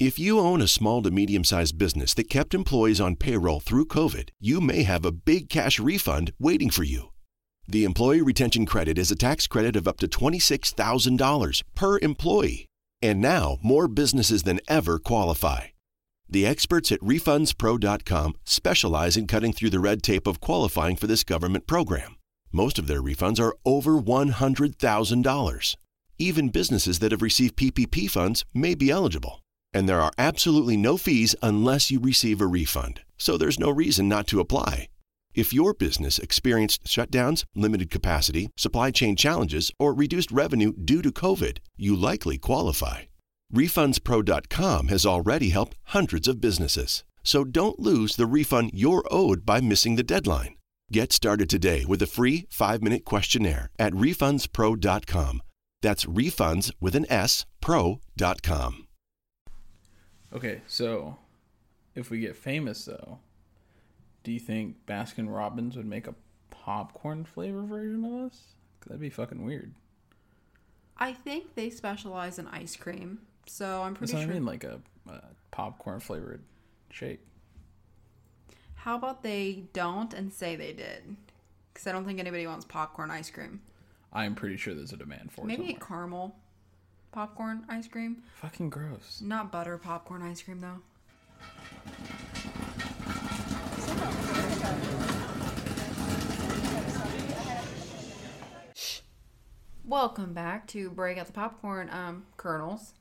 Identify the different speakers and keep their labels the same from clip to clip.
Speaker 1: If you own a small to medium sized business that kept employees on payroll through COVID, you may have a big cash refund waiting for you. The Employee Retention Credit is a tax credit of up to $26,000 per employee. And now more businesses than ever qualify. The experts at RefundsPro.com specialize in cutting through the red tape of qualifying for this government program. Most of their refunds are over $100,000. Even businesses that have received PPP funds may be eligible. And there are absolutely no fees unless you receive a refund. So there's no reason not to apply. If your business experienced shutdowns, limited capacity, supply chain challenges, or reduced revenue due to COVID, you likely qualify. RefundsPro.com has already helped hundreds of businesses. So don't lose the refund you're owed by missing the deadline. Get started today with a free five minute questionnaire at RefundsPro.com. That's refunds with an S, pro.com.
Speaker 2: Okay, so if we get famous though, do you think Baskin Robbins would make a popcorn flavor version of us? That'd be fucking weird.
Speaker 3: I think they specialize in ice cream, so I'm
Speaker 2: That's
Speaker 3: pretty
Speaker 2: what
Speaker 3: sure.
Speaker 2: I mean, like a, a popcorn flavored shake.
Speaker 3: How about they don't and say they did? Because I don't think anybody wants popcorn ice cream.
Speaker 2: I'm pretty sure there's a demand for it.
Speaker 3: Maybe a
Speaker 2: somewhere.
Speaker 3: caramel popcorn ice cream.
Speaker 2: Fucking gross.
Speaker 3: Not butter popcorn ice cream though. Welcome back to break out the popcorn um, kernels.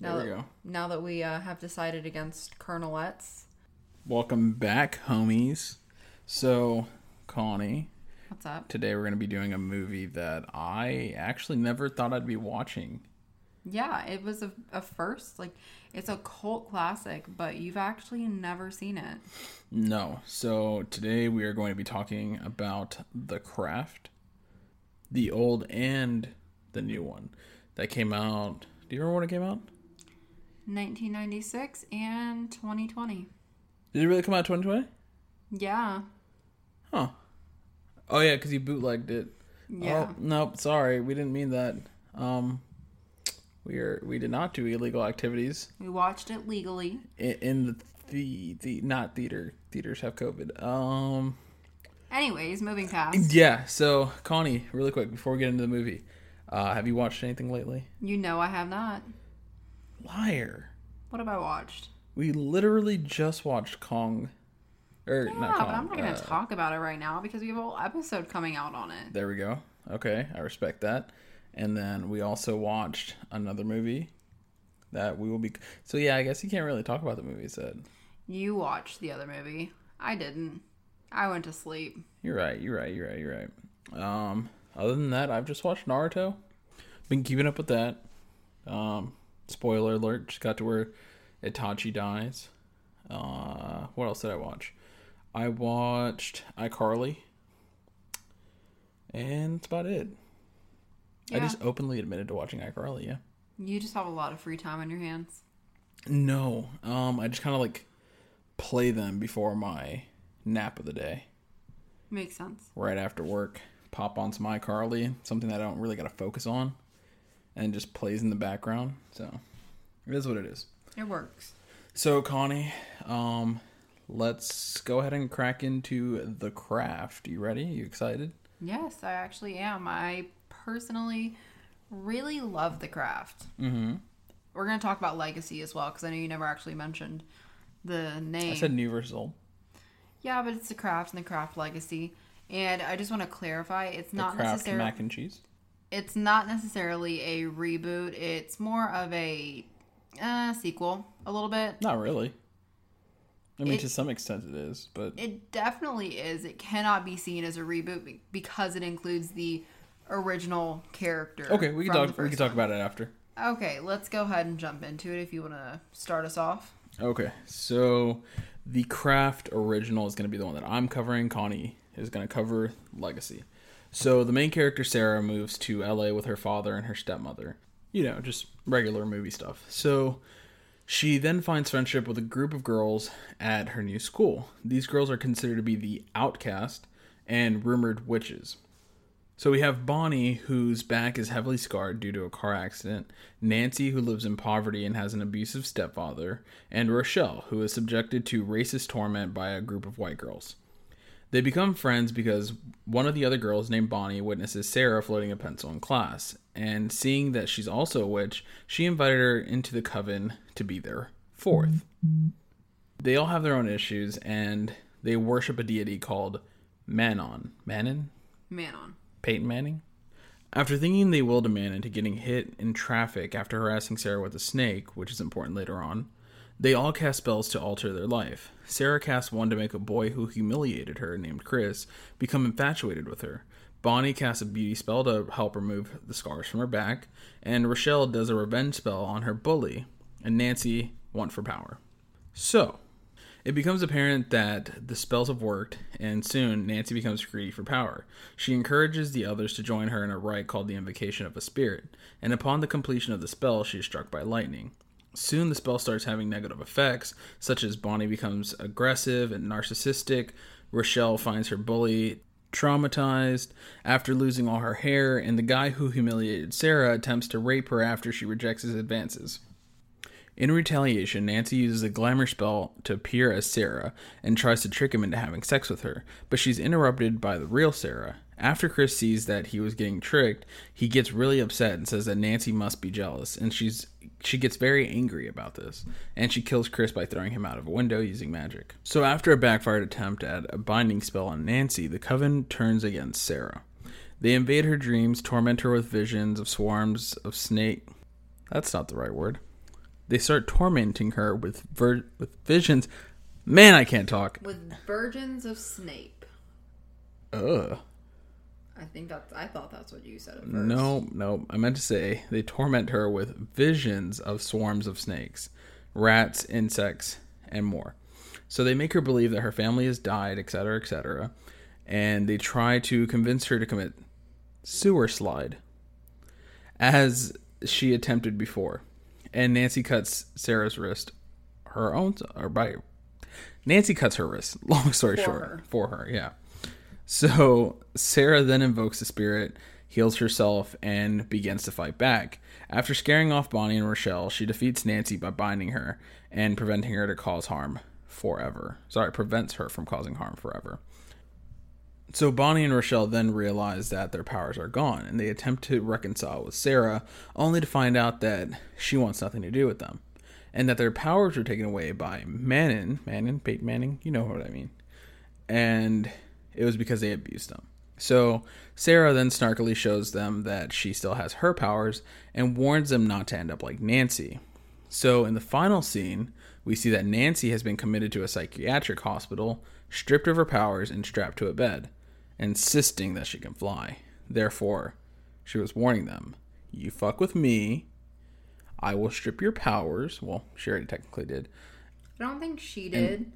Speaker 3: Now
Speaker 2: There we
Speaker 3: that,
Speaker 2: go.
Speaker 3: Now that we uh, have decided against kernelettes,
Speaker 2: Welcome back, homies. So, Connie,
Speaker 3: what's up?
Speaker 2: today we're going to be doing a movie that I actually never thought I'd be watching.
Speaker 3: Yeah, it was a, a first. Like, it's a cult classic, but you've actually never seen it.
Speaker 2: No. So, today we are going to be talking about The Craft, the old and the new one that came out. Do you remember when it came out?
Speaker 3: 1996 and 2020.
Speaker 2: Did it really come out 2020?
Speaker 3: Yeah.
Speaker 2: Huh. Oh yeah, because you bootlegged it.
Speaker 3: Yeah.
Speaker 2: Oh, nope. Sorry, we didn't mean that. Um, we are we did not do illegal activities
Speaker 3: We watched it legally.
Speaker 2: in, in the the the not theater. Theaters have COVID. Um.
Speaker 3: Anyways, moving past.
Speaker 2: Yeah. So Connie, really quick before we get into the movie, uh, have you watched anything lately?
Speaker 3: You know I have not.
Speaker 2: Liar.
Speaker 3: What have I watched?
Speaker 2: We literally just watched Kong. Or
Speaker 3: Yeah,
Speaker 2: not Kong.
Speaker 3: but I'm not going to
Speaker 2: uh,
Speaker 3: talk about it right now because we have a whole episode coming out on it.
Speaker 2: There we go. Okay, I respect that. And then we also watched another movie that we will be. So yeah, I guess you can't really talk about the movies that.
Speaker 3: You watched the other movie. I didn't. I went to sleep.
Speaker 2: You're right. You're right. You're right. You're right. Um, other than that, I've just watched Naruto. Been keeping up with that. Um, spoiler alert: just got to where Itachi dies. Uh, what else did I watch? I watched iCarly, and that's about it. I just openly admitted to watching iCarly. Yeah.
Speaker 3: You just have a lot of free time on your hands.
Speaker 2: No, um, I just kind of like play them before my nap of the day,
Speaker 3: Makes sense.
Speaker 2: right after work. Pop on some iCarly, something that I don't really got to focus on, and just plays in the background. So it is what it is.
Speaker 3: It works.
Speaker 2: So Connie, um, let's go ahead and crack into the craft. You ready? You excited?
Speaker 3: Yes, I actually am. I personally really love the craft.
Speaker 2: Mm-hmm.
Speaker 3: We're going to talk about legacy as well because I know you never actually mentioned the name.
Speaker 2: I said new versus old.
Speaker 3: yeah, but it's the craft and the craft legacy. And I just want to clarify, it's
Speaker 2: The
Speaker 3: not necessarily
Speaker 2: mac and cheese.
Speaker 3: it's not necessarily a reboot. It's more of a uh, sequel, a little bit.
Speaker 2: Not really. I mean,
Speaker 3: It-
Speaker 2: to some extent, it is, but
Speaker 3: It definitely is. It cannot be seen as a reboot because it includes the original character.
Speaker 2: okay, we can talk. We can talk
Speaker 3: one.
Speaker 2: about it after.
Speaker 3: Okay, let's go ahead and jump into it if you want to start us off.
Speaker 2: Okay, so the craft original is going to be the one that I'm covering. Connie is going to cover legacy. So the main character Sarah moves to LA with her father and her stepmother. You know, just regular movie stuff. So she then finds friendship with a group of girls at her new school. These girls are considered to be the outcast and rumored witches. So we have Bonnie, whose back is heavily scarred due to a car accident, Nancy, who lives in poverty and has an abusive stepfather, and Rochelle, who is subjected to racist torment by a group of white girls. They become friends because one of the other girls, named Bonnie, witnesses Sarah floating a pencil in class, and seeing that she's also a witch, she invited her into the coven to be their fourth. They all have their own issues, and they worship a deity called Manon. Manon?
Speaker 3: Manon.
Speaker 2: Peyton Manning? After thinking they willed a man into getting hit in traffic after harassing Sarah with a snake, which is important later on, they all cast spells to alter their life. Sarah cast one to make a boy who humiliated her, named Chris, become infatuated with her. Bonnie casts a beauty spell to help remove the scars from her back, and Rochelle does a revenge spell on her bully, and Nancy want for power. So, it becomes apparent that the spells have worked, and soon Nancy becomes greedy for power. She encourages the others to join her in a rite called the Invocation of a Spirit, and upon the completion of the spell, she is struck by lightning. Soon the spell starts having negative effects, such as Bonnie becomes aggressive and narcissistic, Rochelle finds her bully traumatized after losing all her hair, and the guy who humiliated Sarah attempts to rape her after she rejects his advances. In retaliation, Nancy uses a glamour spell to appear as Sarah and tries to trick him into having sex with her, but she's interrupted by the real Sarah. After Chris sees that he was getting tricked, he gets really upset and says that Nancy must be jealous, and she's she gets very angry about this, and she kills Chris by throwing him out of a window using magic. So after a backfired attempt at a binding spell on Nancy, the coven turns against Sarah. They invade her dreams, torment her with visions of swarms of snake. That's not the right word. They start tormenting her with ver- with visions. Man, I can't talk.
Speaker 3: With virgins of Snape.
Speaker 2: Ugh.
Speaker 3: I think that's. I thought that's what you said at first.
Speaker 2: No, no. I meant to say they torment her with visions of swarms of snakes, rats, insects, and more. So they make her believe that her family has died, etc., etc., and they try to convince her to commit sewer slide, as she attempted before. And Nancy cuts Sarah's wrist, her own, or by Nancy cuts her wrist. Long story
Speaker 3: For
Speaker 2: short,
Speaker 3: her.
Speaker 2: for her, yeah. So Sarah then invokes the spirit, heals herself, and begins to fight back. After scaring off Bonnie and Rochelle, she defeats Nancy by binding her and preventing her to cause harm forever. Sorry, prevents her from causing harm forever. So Bonnie and Rochelle then realize that their powers are gone and they attempt to reconcile with Sarah, only to find out that she wants nothing to do with them. And that their powers were taken away by Manon, Manon, Peyton Manning, you know what I mean. And it was because they abused them. So Sarah then snarkily shows them that she still has her powers and warns them not to end up like Nancy. So in the final scene, we see that Nancy has been committed to a psychiatric hospital, stripped of her powers, and strapped to a bed, insisting that she can fly. Therefore, she was warning them you fuck with me, I will strip your powers. Well, she already technically did.
Speaker 3: I don't think she did.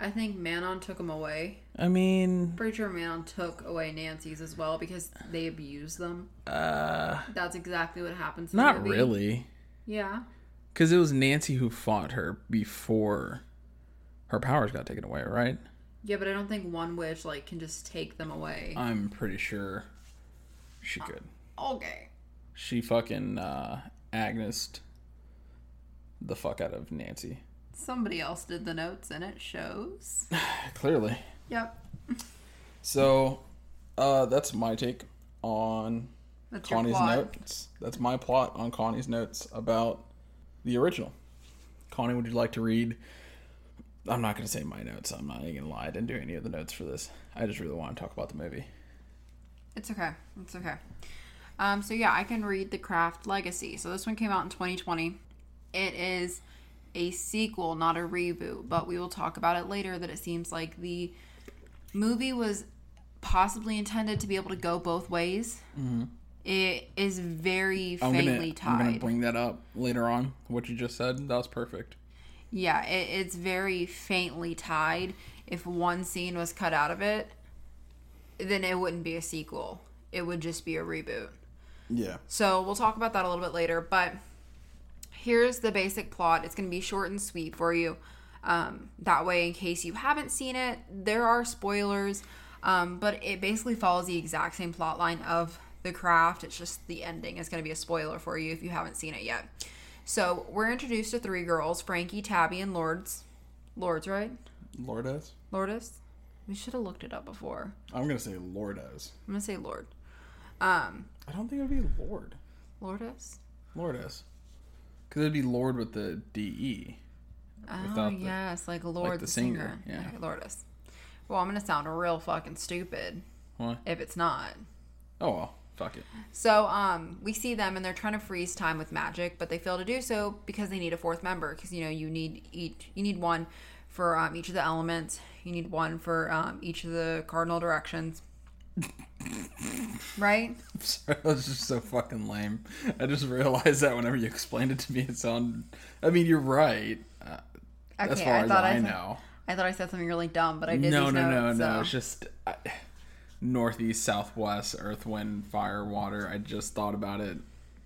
Speaker 3: I think Manon took them away.
Speaker 2: I mean,
Speaker 3: Pretty sure Manon took away Nancy's as well because they abused them.
Speaker 2: uh,
Speaker 3: That's exactly what happens.
Speaker 2: Not really.
Speaker 3: Yeah.
Speaker 2: Because it was Nancy who fought her before her powers got taken away, right?
Speaker 3: Yeah, but I don't think one witch like can just take them away.
Speaker 2: I'm pretty sure she could.
Speaker 3: okay.
Speaker 2: She fucking uh, Agnes the fuck out of Nancy.
Speaker 3: Somebody else did the notes and it shows.
Speaker 2: Clearly.
Speaker 3: Yep.
Speaker 2: So, uh, that's my take on
Speaker 3: That's
Speaker 2: Connie's notes. That's my plot on Connie's notes about the original. Connie, would you like to read? I'm not going to say my notes. I'm not even going to lie. I didn't do any of the notes for this. I just really want to talk about the movie.
Speaker 3: It's okay. It's okay. Um, so yeah, I can read The Craft Legacy. So this one came out in 2020. It is a sequel, not a reboot, but we will talk about it later. That it seems like the movie was possibly intended to be able to go both ways. It is very
Speaker 2: I'm
Speaker 3: faintly
Speaker 2: gonna, I'm gonna bring that up later on. What you just said, that was perfect.
Speaker 3: Yeah, it, it's very faintly tied. If one scene was cut out of it, then it wouldn't be a sequel. It would just be a reboot.
Speaker 2: Yeah.
Speaker 3: So we'll talk about that a little bit later. But here's the basic plot. It's going to be short and sweet for you. Um, that way, in case you haven't seen it, there are spoilers. Um, but it basically follows the exact same plot line of The Craft. It's just the ending is going to be a spoiler for you if you haven't seen it yet. So we're introduced to three girls Frankie, Tabby, and Lords. Lords, right?
Speaker 2: Lourdes?
Speaker 3: Lourdes? We should have looked it up before.
Speaker 2: I'm gonna say Lourdes.
Speaker 3: I'm going to say Lord. Um,
Speaker 2: I don't think it would be Lord.
Speaker 3: Lourdes?
Speaker 2: Lourdes. Because it'd be Lord with the D-E.
Speaker 3: Oh,
Speaker 2: the-
Speaker 3: yes, like Lorde
Speaker 2: the
Speaker 3: the, singer.
Speaker 2: singer, yeah.
Speaker 3: Okay, Lourdes. Well, I'm going to sound real fucking stupid
Speaker 2: What?
Speaker 3: if it's not.
Speaker 2: Oh, well. Fuck it.
Speaker 3: So, um, we see them and they're trying to freeze time with magic, but they fail to do so because they need a fourth member. Because you know you need each, you need one for um, each of the elements. You need one for um, each of the cardinal directions. right?
Speaker 2: Sorry, that was just so fucking lame. I just realized that whenever you explained it to me, it sounded. I mean, you're right. Uh, as
Speaker 3: Okay,
Speaker 2: far
Speaker 3: I
Speaker 2: as
Speaker 3: thought
Speaker 2: I,
Speaker 3: I said-
Speaker 2: know.
Speaker 3: I thought I said something really dumb, but I did.
Speaker 2: No, no, no, no.
Speaker 3: so-
Speaker 2: It's just I, northeast, southwest, earth, wind, fire, water. I just thought about it.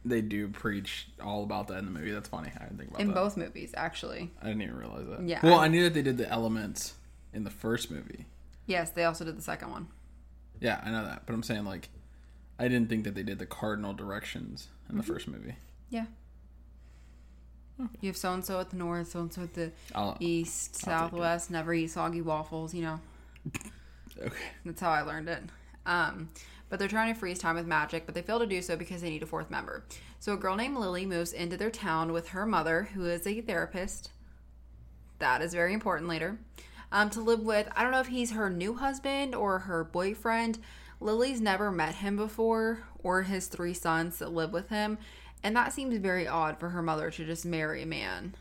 Speaker 2: They do preach all about that in the movie. That's funny. I didn't think about
Speaker 3: in
Speaker 2: that.
Speaker 3: both movies, actually.
Speaker 2: I didn't even realize that.
Speaker 3: Yeah,
Speaker 2: Well,
Speaker 3: I-
Speaker 2: I knew that they did the elements in the first movie.
Speaker 3: Yes, they also did the second one.
Speaker 2: Yeah, I know that. But I'm saying like, I didn't think that they did the cardinal directions in the
Speaker 3: Mm-hmm.
Speaker 2: first movie.
Speaker 3: Yeah. You have so and so at the north, so and so at the
Speaker 2: I'll,
Speaker 3: east,
Speaker 2: I'll
Speaker 3: southwest. Never eat soggy waffles. You know.
Speaker 2: Okay.
Speaker 3: That's how I learned it. Um, but they're trying to freeze time with magic, but they fail to do so because they need a fourth member. So a girl named Lily moves into their town with her mother, who is a therapist. That is very important later. Um, to live with, I don't know if he's her new husband or her boyfriend. Lily's never met him before, or his three sons that live with him. And that seems very odd for her mother to just marry a man.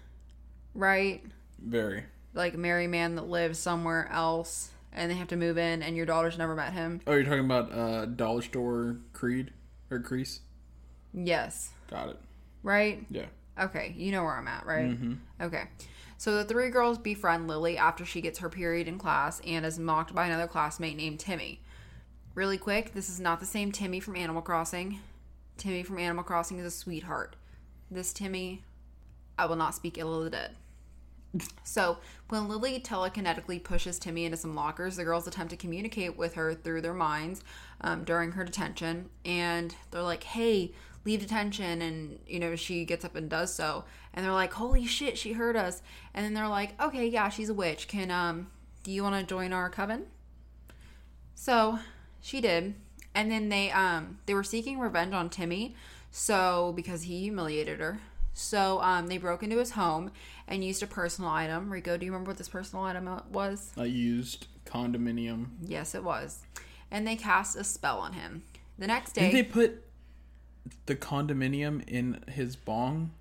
Speaker 3: Right?
Speaker 2: Very.
Speaker 3: Like marry a man that lives somewhere else and they have to move in and your daughter's never met him.
Speaker 2: Oh, you're talking about uh, dollar store Creed or Crease?
Speaker 3: Yes.
Speaker 2: Got it.
Speaker 3: Right?
Speaker 2: Yeah.
Speaker 3: Okay, you know where I'm at, right? Okay. So the three girls befriend Lily after she gets her period in class and is mocked by another classmate named Timmy. Really quick, this is not the same Timmy from Animal Crossing. Timmy from Animal Crossing is a sweetheart. This Timmy, I will not speak ill of the dead. So, when Lily telekinetically pushes Timmy into some lockers, the girls attempt to communicate with her through their minds um, during her detention. And they're like, hey, leave detention. And, you know, she gets up and does so. And they're like, holy shit, she heard us. And then they're like, okay, yeah, she's a witch. Can, um, do you want to join our coven? So, she did. And then they, um, they were seeking revenge on Timmy. So, because he humiliated her. So, um, they broke into his home and used a personal item. Rico, do you remember what this personal item was?
Speaker 2: I used condominium.
Speaker 3: Yes, it was. And they cast a spell on him. The next day,
Speaker 2: Did they put the condominium in his bong?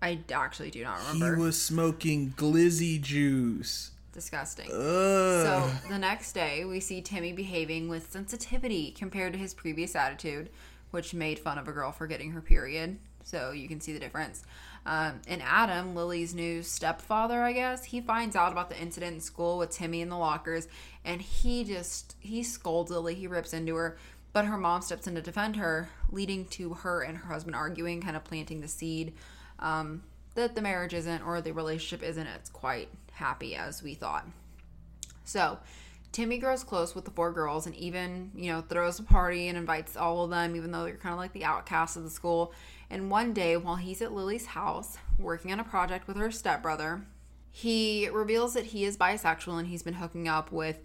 Speaker 3: I actually do not remember.
Speaker 2: He was smoking glizzy juice.
Speaker 3: Disgusting.
Speaker 2: Ugh.
Speaker 3: So the next day, we see Timmy behaving with sensitivity compared to his previous attitude, which made fun of a girl for getting her period. So you can see the difference. Um, and Adam, Lily's new stepfather, I guess, he finds out about the incident in school with Timmy in the lockers, and he just he scolds Lily. He rips into her, but her mom steps in to defend her, leading to her and her husband arguing, kind of planting the seed um, that the marriage isn't or the relationship isn't as quite happy as we thought. So, Timmy grows close with the four girls and even, you know, throws a party and invites all of them, even though they're kind of like the outcasts of the school. And one day, while he's at Lily's house working on a project with her stepbrother, he reveals that he is bisexual and he's been hooking up with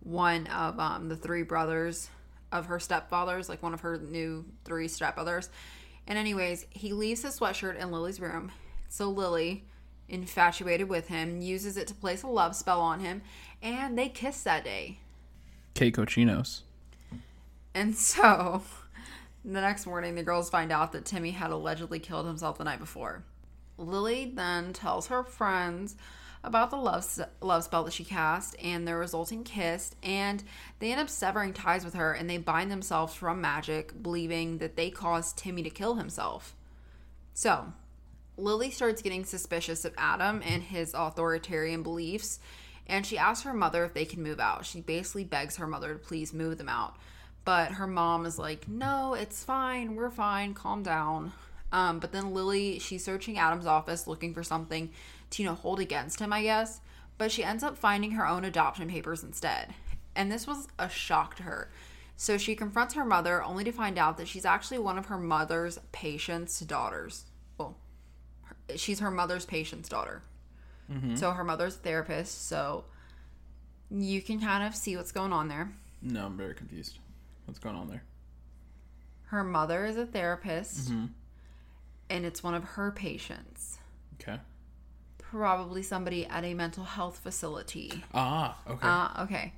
Speaker 3: one of um, the three brothers of her stepfathers, like one of her new three stepbrothers. And, anyways, he leaves his sweatshirt in Lily's room. So, Lily, infatuated with him, uses it to place a love spell on him, and they kiss that day.
Speaker 2: K Cochinos.
Speaker 3: And so, the next morning, the girls find out that Timmy had allegedly killed himself the night before. Lily then tells her friends about the love, love spell that she cast and their resulting kiss, and they end up severing ties with her and they bind themselves from magic, believing that they caused Timmy to kill himself. So, Lily starts getting suspicious of Adam and his authoritarian beliefs, and she asks her mother if they can move out. She basically begs her mother to please move them out. But her mom is like, no, it's fine. We're fine. Calm down. Um, but then Lily, she's searching Adam's office looking for something to, you know, hold against him, I guess. But she ends up finding her own adoption papers instead. and this was a shock to her. So she confronts her mother only to find out that she's actually one of her mother's patient's daughters. Well, her- she's her mother's patient's daughter. So her mother's a therapist, so you can kind of see what's going on there.
Speaker 2: No, I'm very confused. What's going on there?
Speaker 3: Her mother is a therapist, and it's one of her patients.
Speaker 2: Okay.
Speaker 3: Probably somebody at a mental health facility.
Speaker 2: Ah, okay.
Speaker 3: Uh, okay.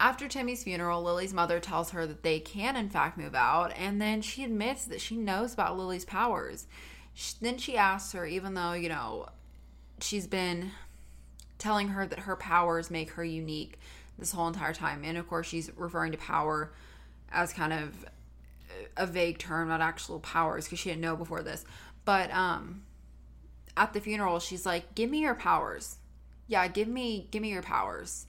Speaker 3: After Timmy's funeral, Lily's mother tells her that they can, in fact, move out, and then she admits that she knows about Lily's powers. Sh then she asks her, even though, you know, she's been telling her that her powers make her unique this whole entire time. And of course, she's referring to power as kind of a vague term, not actual powers, because she didn't know before this. But um, at the funeral, she's like, "Give me your powers." Yeah, give me, give me your powers.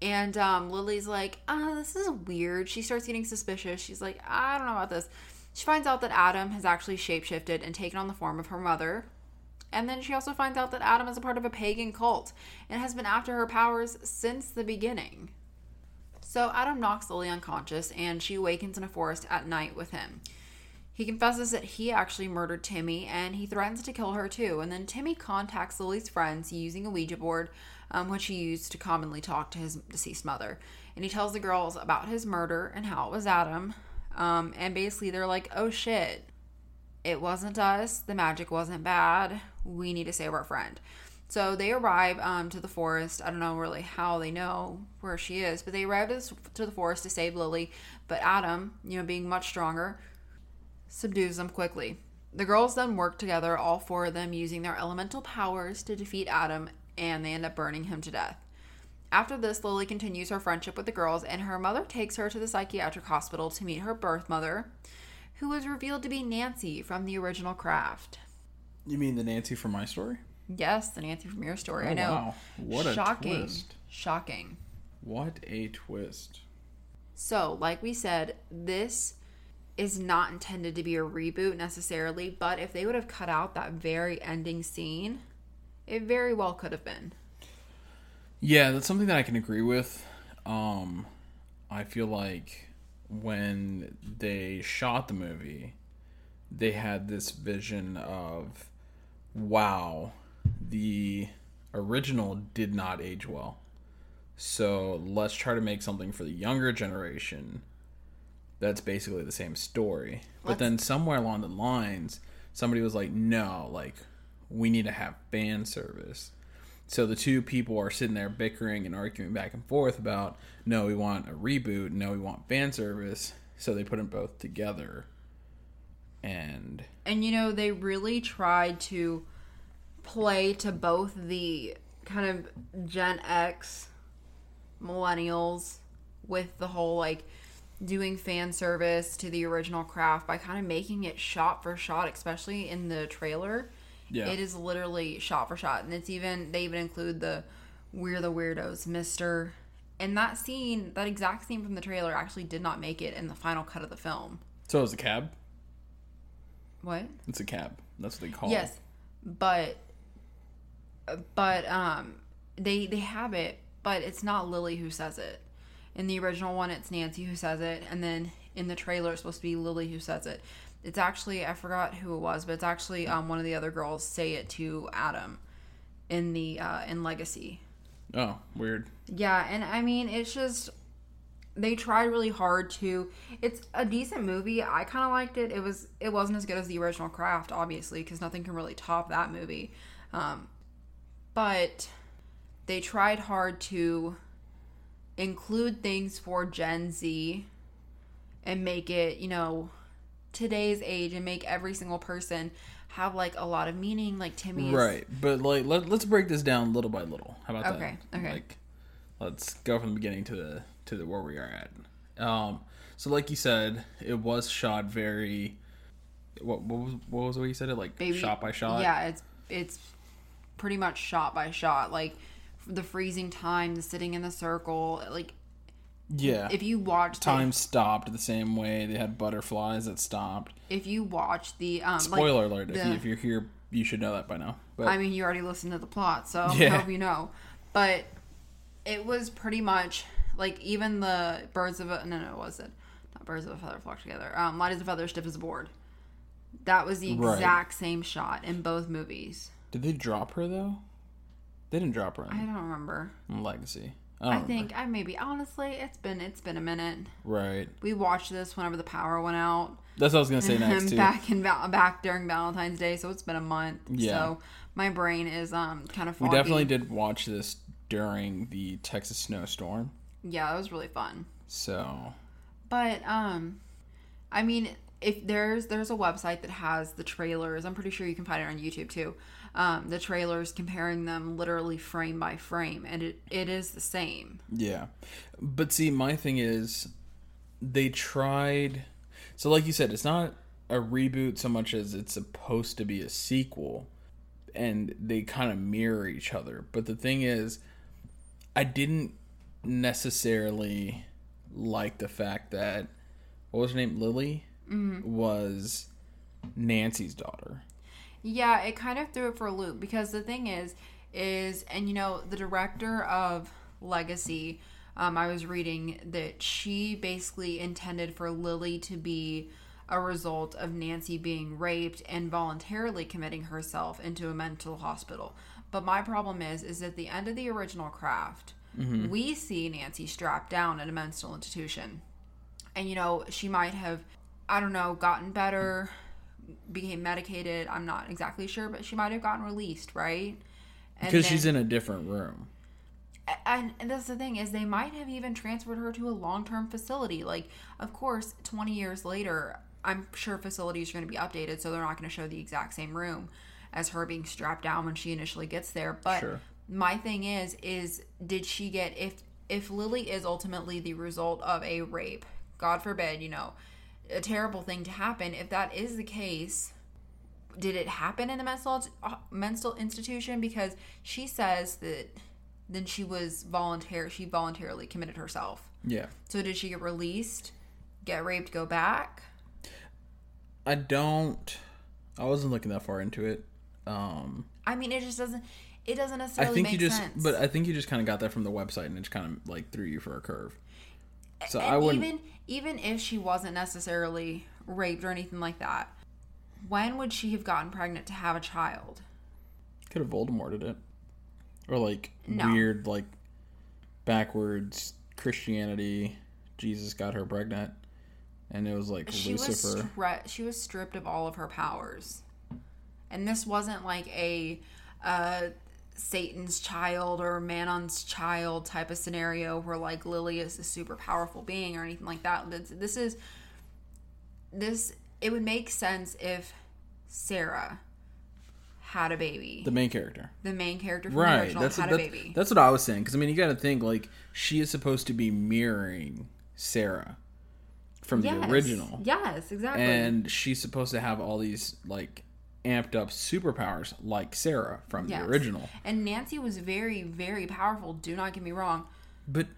Speaker 3: And um, Lily's like, ah, this is weird. She starts getting suspicious. She's like, I don't know about this. She finds out that Adam has actually shapeshifted and taken on the form of her mother. And then she also finds out that Adam is a part of a pagan cult and has been after her powers since the beginning. So Adam knocks Lily unconscious and she awakens in a forest at night with him. He confesses that he actually murdered Timmy and he threatens to kill her too. And then Timmy contacts Lily's friends using a Ouija board, um, which he used to commonly talk to his deceased mother. And he tells the girls about his murder and how it was Adam. Um, and basically, they're like, oh shit, it wasn't us. The magic wasn't bad. We need to save our friend. So they arrive um, to the forest. I don't know really how they know where she is, but they arrive to to the forest to save Lily. But Adam, you know, being much stronger, subdues them quickly. The girls then work together, all four of them using their elemental powers to defeat Adam, and they end up burning him to death. After this, Lily continues her friendship with the girls, and her mother takes her to the psychiatric hospital to meet her birth mother, who was revealed to be Nancy from the original craft.
Speaker 2: you mean the Nancy from my story?
Speaker 3: Yes, the Nancy from your story. I
Speaker 2: Oh,
Speaker 3: know.
Speaker 2: wow. What a
Speaker 3: Shocking.
Speaker 2: twist.
Speaker 3: Shocking.
Speaker 2: What a twist.
Speaker 3: So, like we said, this is not intended to be a reboot necessarily, but if they would have cut out that very ending scene, it very well could have been.
Speaker 2: Yeah, that's something that I can agree with. Um, I feel like when they shot the movie, they had this vision of, wow, the original did not age well. So let's try to make something for the younger generation that's basically the same story. But
Speaker 3: Let's-
Speaker 2: then somewhere along the lines, somebody was like, no, like, we need to have fan service. So the two people are sitting there bickering and arguing back and forth about no, we want a reboot, no, we want fan service. So they put them both together, and
Speaker 3: And you know, they really tried to play to both the kind of Gen X millennials with the whole like doing fan service to the original craft by kind of making it shot for shot, especially in the trailer.
Speaker 2: Yeah.
Speaker 3: It is literally shot for shot. And it's even, they even include the We're the Weirdos, Mr. And that scene, that exact scene from the trailer actually did not make it in the final cut of the film.
Speaker 2: so it was a cab.
Speaker 3: What?
Speaker 2: It's a cab. That's what they call. It.
Speaker 3: Yes, but but um they they have it, but it's not Lily who says it. In the original one, it's Nancy who says it, and then in the trailer, it's supposed to be Lily who says it. It's actually I forgot who it was, but it's actually um one of the other girls say it to Adam in the uh in Legacy.
Speaker 2: Oh, weird.
Speaker 3: Yeah, and I mean, it's just they tried really hard to. It's a decent movie. I kind of liked it. It was it wasn't as good as the original Craft, obviously, because nothing can really top that movie. Um, but they tried hard to include things for Gen Z and make it, you know, today's age and make every single person have like a lot of meaning. Like Timmy,
Speaker 2: Right, but like let, let's break this down little by little. How about
Speaker 3: Okay,
Speaker 2: that?
Speaker 3: okay.
Speaker 2: Like, let's go from the beginning to the to the where we are at. Um, so like you said, it was shot very. What what was what was what you said it like
Speaker 3: Baby-
Speaker 2: shot by shot?
Speaker 3: Yeah, it's it's pretty much shot by shot. Like the freezing time, the sitting in the circle. Like
Speaker 2: yeah.
Speaker 3: if you watch the,
Speaker 2: Time stopped the same way. They had butterflies that stopped.
Speaker 3: if you watch the um,
Speaker 2: Spoiler
Speaker 3: like,
Speaker 2: alert! if,
Speaker 3: the-
Speaker 2: you, if you're here, you should know that by now. But
Speaker 3: I mean, you already listened to the plot, so
Speaker 2: Yeah.
Speaker 3: I hope you know. But it was pretty much like even the birds of a no no was it not birds of a feather flock together. Um, light as a feather, stiff as a board. That was the
Speaker 2: Right.
Speaker 3: exact same shot in both movies.
Speaker 2: Did they drop her though? They didn't drop her
Speaker 3: I don't remember.
Speaker 2: in Legacy. I,
Speaker 3: I
Speaker 2: don't remember.
Speaker 3: think I maybe honestly it's been it's been a minute.
Speaker 2: right.
Speaker 3: We watched this whenever the power went out.
Speaker 2: That's what I was gonna say next too.
Speaker 3: back in Val- back during Valentine's Day, so it's been a month.
Speaker 2: Yeah.
Speaker 3: So my brain is um kind of
Speaker 2: We
Speaker 3: foggy.
Speaker 2: definitely did watch this during the Texas snowstorm.
Speaker 3: Yeah, that was really fun.
Speaker 2: So
Speaker 3: But um I mean if there's there's a website that has the trailers, I'm pretty sure you can find it on YouTube too. Um, the trailers comparing them literally frame by frame and it, it is the same.
Speaker 2: yeah, but see, my thing is, they tried. So, like you said, it's not a reboot so much as it's supposed to be a sequel, and they kind of mirror each other. But the thing is, I didn't necessarily like the fact that what was her name, Lily, was Nancy's daughter.
Speaker 3: Yeah, it kind of threw it for a loop because the thing is, is and you know the director of Legacy, um, I was reading that she basically intended for Lily to be a result of Nancy being raped and voluntarily committing herself into a mental hospital. But my problem is, is at the end of the original craft, we see Nancy strapped down at a mental institution and you know she might have i don't know gotten better became medicated i'm not exactly sure but she might have gotten released right and
Speaker 2: Because
Speaker 3: then-
Speaker 2: she's in a different room.
Speaker 3: and, and that's the thing is they might have even transferred her to a long-term facility like of course 20 years later i'm sure facilities are going to be updated so they're not going to show the exact same room as her being strapped down when she initially gets there but
Speaker 2: Sure.
Speaker 3: my thing is is did she get if if lily is ultimately the result of a rape god forbid you know a terrible thing to happen if that is the case did it happen in the mental mental institution because she says that then she was voluntary she voluntarily committed herself
Speaker 2: Yeah.
Speaker 3: so did she get released get raped go back
Speaker 2: I don't. I wasn't looking that far into it. Um,
Speaker 3: i mean it just doesn't it doesn't necessarily.
Speaker 2: I
Speaker 3: think
Speaker 2: you just,
Speaker 3: sense
Speaker 2: but I think you just kind of got that from the website, and it just kind of like threw you for a curve. So
Speaker 3: and
Speaker 2: I wouldn't.
Speaker 3: even even if she wasn't necessarily raped or anything like that when would she have gotten pregnant to have a child
Speaker 2: Could have Voldemorted it, or like
Speaker 3: No.
Speaker 2: weird like backwards Christianity. Jesus got her pregnant, and it was like
Speaker 3: she was stri- she was stripped of all of her powers and this wasn't like a uh satan's child or manon's child type of scenario where like lily is a super powerful being or anything like that this, is this it would make sense if sarah had a baby
Speaker 2: the main character.
Speaker 3: the main character from the
Speaker 2: Right.
Speaker 3: original
Speaker 2: That's
Speaker 3: had
Speaker 2: that's,
Speaker 3: a baby
Speaker 2: that's what I was saying. Because I mean, you got to think like she is supposed to be mirroring Sarah from
Speaker 3: yes.
Speaker 2: the original.
Speaker 3: yes exactly
Speaker 2: and she's supposed to have all these like amped up superpowers like Sarah from
Speaker 3: Yes.
Speaker 2: the original.
Speaker 3: and nancy was very very powerful do not get me wrong
Speaker 2: But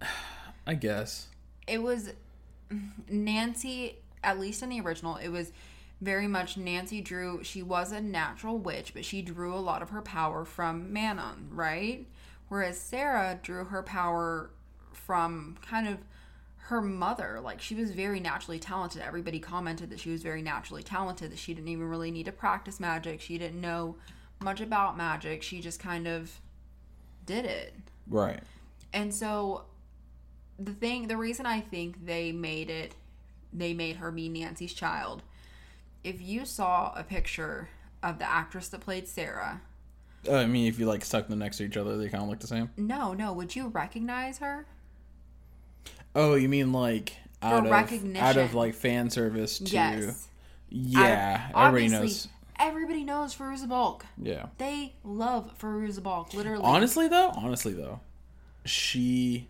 Speaker 2: I guess
Speaker 3: it was Nancy, at least in the original, it was very much Nancy drew. She was a natural witch, but she drew a lot of her power from Manon, right? Whereas Sarah drew her power from kind of her mother. Like she was very naturally talented. Everybody commented that she was very naturally talented, that she didn't even really need to practice magic. She didn't know much about magic. She just kind of did it.
Speaker 2: right.
Speaker 3: And so the thing the reason I think they made it they made her be Nancy's child. If you saw a picture of the actress that played Sarah,
Speaker 2: Uh, I mean, if you like stuck them next to each other, they kind of look the same.
Speaker 3: no, no, would you recognize her?
Speaker 2: Oh, you mean like out of out of like fan service to
Speaker 3: Yes.
Speaker 2: yeah,
Speaker 3: of-
Speaker 2: everybody knows.
Speaker 3: Everybody knows Fairuza Balk.
Speaker 2: Yeah.
Speaker 3: They love Fairuza Balk, literally.
Speaker 2: Honestly though, honestly though, she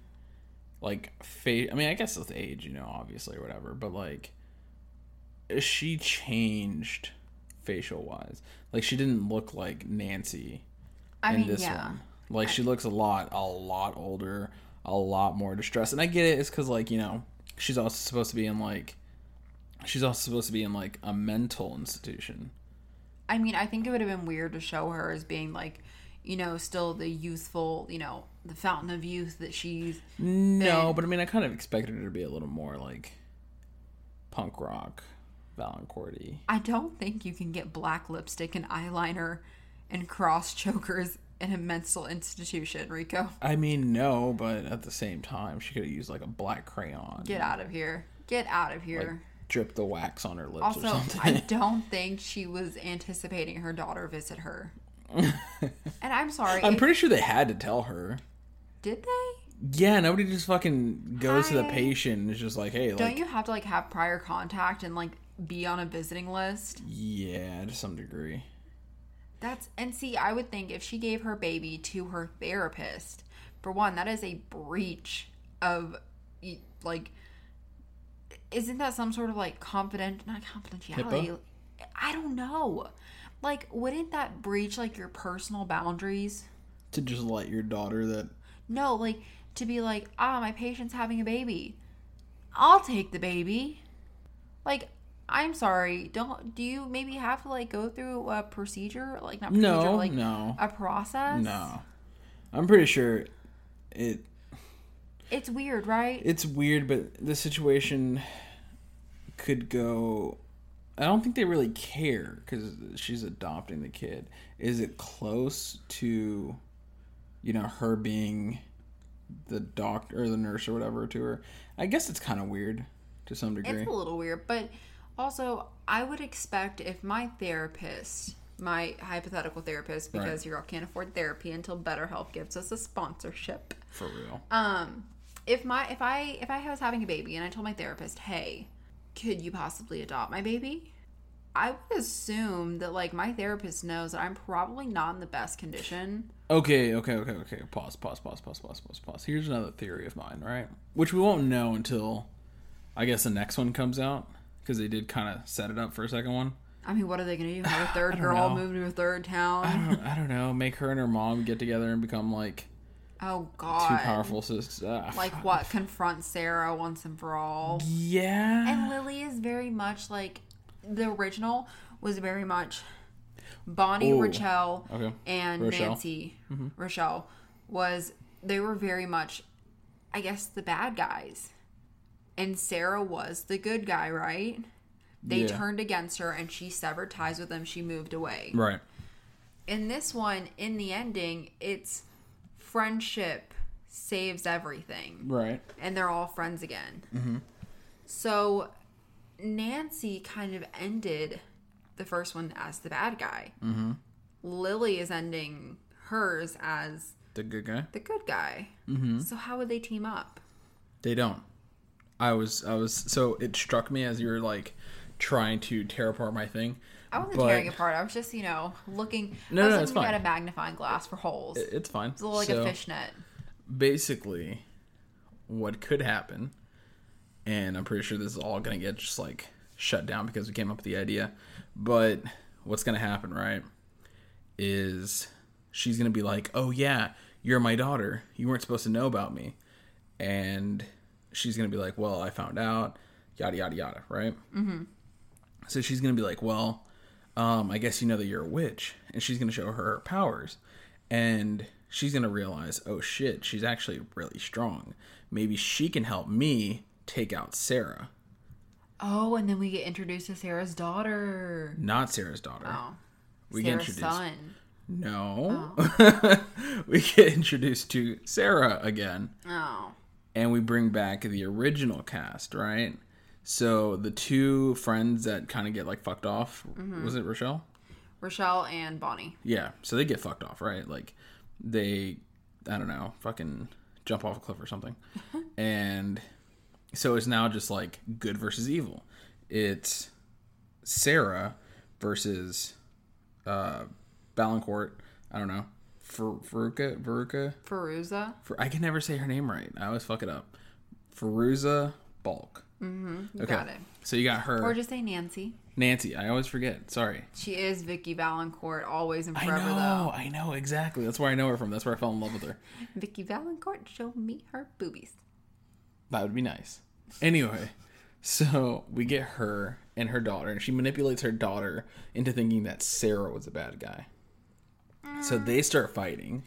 Speaker 2: like fa- I mean, I guess with age, you know, obviously or whatever, but like she changed facial wise. Like she didn't look like Nancy
Speaker 3: I
Speaker 2: in
Speaker 3: mean,
Speaker 2: this
Speaker 3: yeah.
Speaker 2: one. Like she looks a lot, a lot older, a lot more distress. And I get it. It's because like you know she's also supposed to be in like she's also supposed to be in like a mental institution.
Speaker 3: I mean, I think it would have been weird to show her as being like, you know, still the youthful, you know, the fountain of youth that she's.
Speaker 2: No,
Speaker 3: been-
Speaker 2: but I mean, I kind of expected her to be a little more like punk rock, Valancourty.
Speaker 3: I don't think you can get black lipstick and eyeliner and cross chokers in a mental institution, Rico.
Speaker 2: I mean, no, but at the same time, she could have used like a black crayon.
Speaker 3: Get out of here. Get out of here.
Speaker 2: Drip the wax on her lips or
Speaker 3: also,
Speaker 2: something.
Speaker 3: I don't think she was anticipating her daughter visit her. and I'm sorry.
Speaker 2: I'm pretty sure they had to tell her.
Speaker 3: did they?
Speaker 2: Yeah, nobody just fucking goes to the patient and is just like, hey,
Speaker 3: Don't
Speaker 2: like,
Speaker 3: you have to like have prior contact and like be on a visiting list?
Speaker 2: yeah, to some degree.
Speaker 3: That's and see, I would think if she gave her baby to her therapist, for one, that is a breach of like isn't that some sort of like confident not confidentiality?
Speaker 2: HIPAA?
Speaker 3: I don't know. Like wouldn't that breach like your personal boundaries?
Speaker 2: To just let your daughter that.
Speaker 3: No, like to be like, "Ah, my patient's having a baby. I'll take the baby." Like I'm sorry. Don't do you maybe have to like go through a procedure, like not procedure,
Speaker 2: No,
Speaker 3: like
Speaker 2: no.
Speaker 3: a process?
Speaker 2: No. I'm pretty sure it
Speaker 3: It's weird, right?
Speaker 2: it's weird, but the situation could go. I don't think they really care because she's adopting the kid. Is it close to, you know, her being the doctor or the nurse or whatever to her? I guess it's kind of weird to some degree.
Speaker 3: It's a little weird, but also I would expect if my therapist, my hypothetical therapist, because
Speaker 2: Right.
Speaker 3: your girl can't afford therapy until BetterHelp gives us a sponsorship.
Speaker 2: for real.
Speaker 3: Um, if my if I if I was having a baby and I told my therapist, "Hey, could you possibly adopt my baby?" I would assume that like my therapist knows that I'm probably not in the best condition.
Speaker 2: Okay, okay, okay, okay. Pause, pause, pause, pause, pause, pause, pause. Here's another theory of mine, right? Which we won't know until I guess the next one comes out because they did kind of set it up for a second one.
Speaker 3: I mean, what are they going to do? Have a third girl
Speaker 2: know.
Speaker 3: move to a third
Speaker 2: I
Speaker 3: town?
Speaker 2: don't, I don't know. Make her and her mom get together and become like
Speaker 3: Oh God!
Speaker 2: powerful sisters. Uh,
Speaker 3: Like what? Confront Sarah once and for all.
Speaker 2: yeah.
Speaker 3: And Lily is very much like the original was very much Bonnie,
Speaker 2: Ooh,
Speaker 3: Rachel,
Speaker 2: okay.
Speaker 3: and
Speaker 2: Rochelle. Mm-hmm.
Speaker 3: Nancy. Rochelle was they were very much, I guess, the bad guys, and Sarah was the good guy, right? They
Speaker 2: Yeah.
Speaker 3: turned against her, and she severed ties with them. She moved away.
Speaker 2: Right.
Speaker 3: In this one, in the ending, it's friendship saves everything
Speaker 2: Right.
Speaker 3: and they're all friends again. So Nancy kind of ended the first one as the bad guy. Mm-hmm. Lily is ending hers as
Speaker 2: The good guy.
Speaker 3: the good guy. Mm-hmm. So how would they team up?
Speaker 2: They don't. I was. I was. So it struck me as you were like trying to tear apart my thing.
Speaker 3: I wasn't
Speaker 2: but
Speaker 3: tearing apart. I was just, you know, looking.
Speaker 2: No,
Speaker 3: I was
Speaker 2: no,
Speaker 3: looking at a magnifying glass for holes.
Speaker 2: it- It's fine.
Speaker 3: it's a little like
Speaker 2: So-
Speaker 3: a fishnet.
Speaker 2: basically what could happen and i'm pretty sure this is all going to get just like shut down because we came up with the idea but what's going to happen right is she's going to be like oh yeah you're my daughter you weren't supposed to know about me and she's going to be like well i found out yada yada yada right mm-hmm. so she's going to be like well um, I guess you know that you're a witch, and she's gonna show her her powers, and she's gonna realize, oh shit, she's actually really strong. Maybe she can help me take out Sarah,
Speaker 3: Oh, and then we get introduced to Sarah's daughter.
Speaker 2: not Sarah's daughter.
Speaker 3: Oh,
Speaker 2: we get
Speaker 3: Sarah's
Speaker 2: introduced.
Speaker 3: son.
Speaker 2: No, we get introduced to Sarah again,
Speaker 3: Oh,
Speaker 2: and we bring back the original cast, right? So the two friends that kind of get like fucked off was it Rochelle?
Speaker 3: Rochelle and Bonnie.
Speaker 2: Yeah, so they get fucked off, right? Like they I don't know, fucking jump off a cliff or something. and so it's now just like good versus evil. It's Sarah versus uh Balancourt, I don't know. Veruca Veruca
Speaker 3: Fairuza.
Speaker 2: for I can never say her name right. I always fuck it up. Fairuza Bulk. Mm-hmm.
Speaker 3: You
Speaker 2: Okay.
Speaker 3: got it.
Speaker 2: So you got her
Speaker 3: Or just say Nancy.
Speaker 2: Nancy. I always forget. Sorry.
Speaker 3: She is Vicki Vallencourt, always and
Speaker 2: I
Speaker 3: forever
Speaker 2: though. I know exactly. That's where I know her from. That's where I fell in love with her.
Speaker 3: Vicki Vallencourt, show me her boobies.
Speaker 2: That would be nice. Anyway, so we get her and her daughter, and she manipulates her daughter into thinking that Sarah was a bad guy. So they start fighting,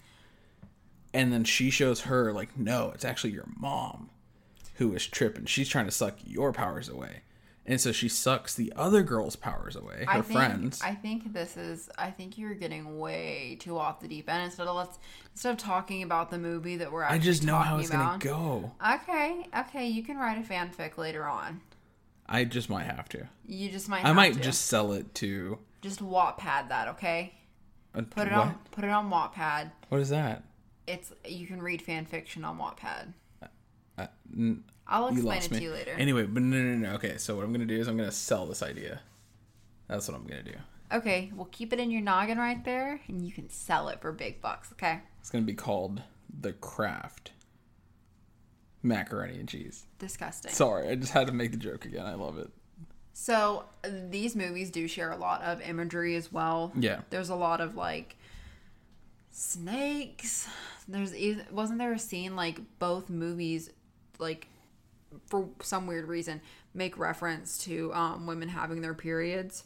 Speaker 2: and then she shows her like, no, it's actually your mom who is tripping. She's trying to suck your powers away. And so she sucks the other girl's powers away, her
Speaker 3: I think,
Speaker 2: friends.
Speaker 3: I think this is. I think you're getting way too off the deep end. Instead of let's instead of talking about the movie that we're.
Speaker 2: I just know how it's gonna
Speaker 3: about-
Speaker 2: go.
Speaker 3: Okay, okay, you can write a fanfic later on.
Speaker 2: I just might have to.
Speaker 3: You just might.
Speaker 2: I might
Speaker 3: to.
Speaker 2: just sell it to.
Speaker 3: just Wattpad that. Okay,
Speaker 2: A,
Speaker 3: put it
Speaker 2: what?
Speaker 3: on. Put it on Wattpad.
Speaker 2: What is that?
Speaker 3: It's you can read fan fiction on Wattpad.
Speaker 2: Uh, n-
Speaker 3: I'll explain it
Speaker 2: me.
Speaker 3: to you later.
Speaker 2: Anyway, but no, no, no. Okay, so what I'm gonna do is I'm gonna sell this idea. That's what I'm gonna do.
Speaker 3: Okay, we'll keep it in your noggin right there, and you can sell it for big bucks. Okay.
Speaker 2: It's gonna be called the Craft macaroni and cheese.
Speaker 3: Disgusting.
Speaker 2: Sorry, I just had to make the joke again. I love it.
Speaker 3: So these movies do share a lot of imagery as well.
Speaker 2: Yeah.
Speaker 3: There's a lot of like snakes. There's wasn't there a scene like both movies like for some weird reason make reference to um women having their periods.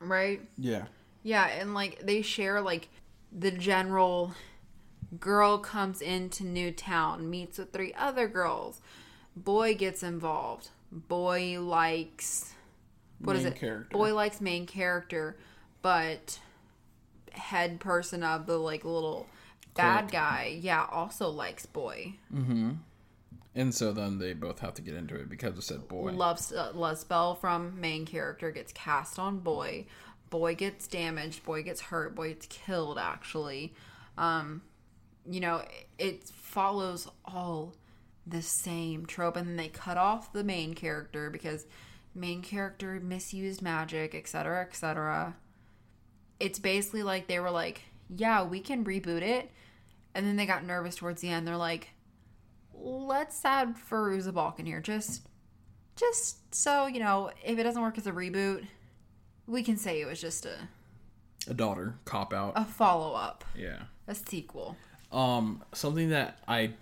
Speaker 3: Right?
Speaker 2: Yeah.
Speaker 3: Yeah, and like they share like the general girl comes into new town, meets with three other girls. Boy gets involved. Boy likes what is
Speaker 2: Main
Speaker 3: it?
Speaker 2: character.
Speaker 3: Boy likes main character, but head person of the like little bad guy, yeah, also likes boy. Mm-hmm.
Speaker 2: And so then they both have to get into it because of said boy.
Speaker 3: Loves uh, love spell from main character gets cast on boy. Boy gets damaged. Boy gets hurt. Boy gets killed. Actually, um, you know, it, it follows all the same trope, and then they cut off the main character because main character misused magic, etc., etc. It's basically like they were like, "Yeah, we can reboot it," and then they got nervous towards the end. They're like, "Let's add Fairuza Balk in here, just, just so you know, if it doesn't work as a reboot, we can say it was just a
Speaker 2: a daughter cop out.
Speaker 3: a follow up,
Speaker 2: yeah.
Speaker 3: a sequel."
Speaker 2: Um, something that I,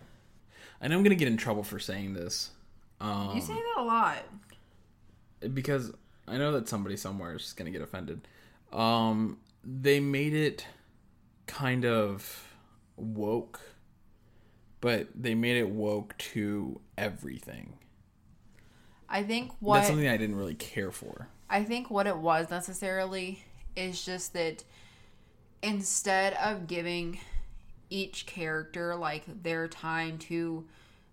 Speaker 2: I know I'm gonna get in trouble for saying this, um,
Speaker 3: You say that a lot.
Speaker 2: because I know that somebody somewhere is just gonna get offended. Um, they made it kind of woke, but they made it woke to everything.
Speaker 3: I think what
Speaker 2: That's something I didn't really care for.
Speaker 3: I think what it was necessarily is just that instead of giving each character like their time to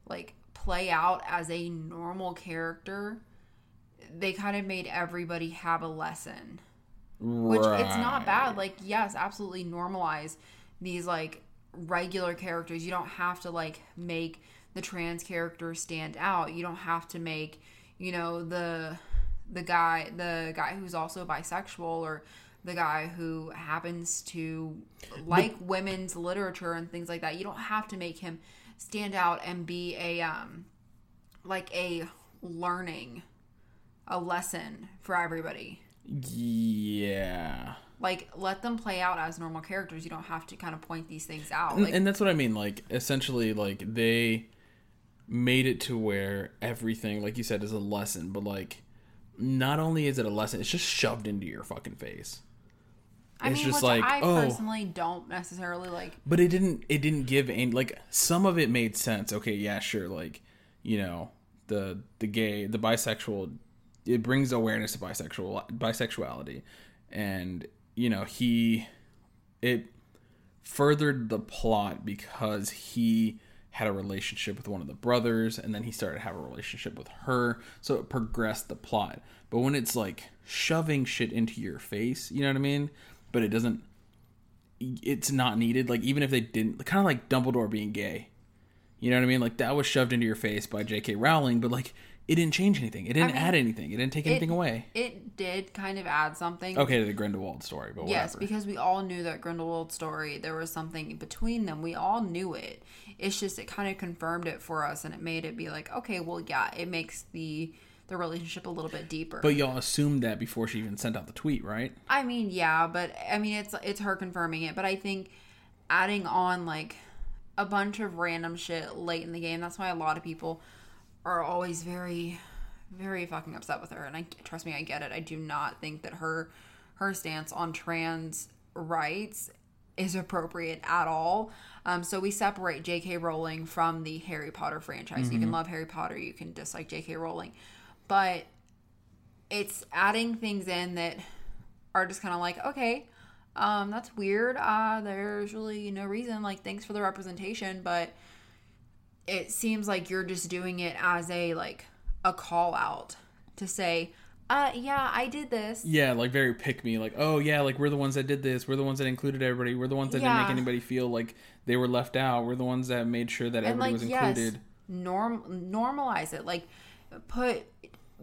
Speaker 3: like play out as a normal character, they kind of made everybody have a lesson. Which it's not bad. Like, yes, absolutely normalize these like regular characters. You don't have to like make the trans character stand out. You don't have to make, you know, the the guy the guy who's also bisexual or the guy who happens to like women's literature and things like that. You don't have to make him stand out and be a um like a learning a lesson for everybody
Speaker 2: Yeah.
Speaker 3: like let them play out as normal characters you don't have to kind of point these things out
Speaker 2: And-
Speaker 3: like
Speaker 2: and that's what I mean. Like essentially, like they made it to where everything, like you said, is a lesson. But like, not only is it a lesson, it's just shoved into your fucking face.
Speaker 3: I
Speaker 2: it's
Speaker 3: mean
Speaker 2: just like,
Speaker 3: i
Speaker 2: oh.
Speaker 3: personally don't necessarily like
Speaker 2: But it didn't. It didn't give any. Like some of it made sense. Okay, yeah, sure. Like you know, the the gay, the bisexual, it brings awareness to bisexual bisexuality, and you know he, it furthered the plot because he had a relationship with one of the brothers and then he started to have a relationship with her so it progressed the plot but when it's like shoving shit into your face you know what i mean but it doesn't it's not needed. Like even if they didn't kind of like dumbledore being gay. You know what i mean? Like that was shoved into your face by jk rowling but like it didn't change anything. It didn't
Speaker 3: mean,
Speaker 2: add anything. It didn't take anything away.
Speaker 3: it did kind of add something.
Speaker 2: Okay to the grindelwald story but
Speaker 3: yes
Speaker 2: whatever.
Speaker 3: because we all knew that grindelwald story there was something between them. We all knew it. It's just it kind of confirmed it for us and it made it be like okay well yeah it makes the the relationship a little bit deeper
Speaker 2: but y'all assumed that before she even sent out the tweet right
Speaker 3: I mean, yeah, but I mean, it's it's her confirming it. But I think adding on like a bunch of random shit late in the game. That's why a lot of people are always very, very fucking upset with her. And I trust me, I get it. I do not think that her her stance on trans rights is appropriate at all. Um, so we separate J.K. Rowling from the Harry Potter franchise. You can love Harry Potter, you can dislike J.K. Rowling, but it's adding things in that are just kind of like, okay, um, that's weird. Uh, there's really no reason. Like, thanks for the representation, but it seems like you're just doing it as a like a call out to say, uh, yeah, I did this.
Speaker 2: Yeah, like very pick me, like, oh yeah, like we're the ones that did this, we're the ones that included everybody, we're the ones that didn't make anybody feel like they were left out, we're the ones that made sure that
Speaker 3: and
Speaker 2: everybody
Speaker 3: like
Speaker 2: was
Speaker 3: yes,
Speaker 2: included.
Speaker 3: norm normalize it. Like, put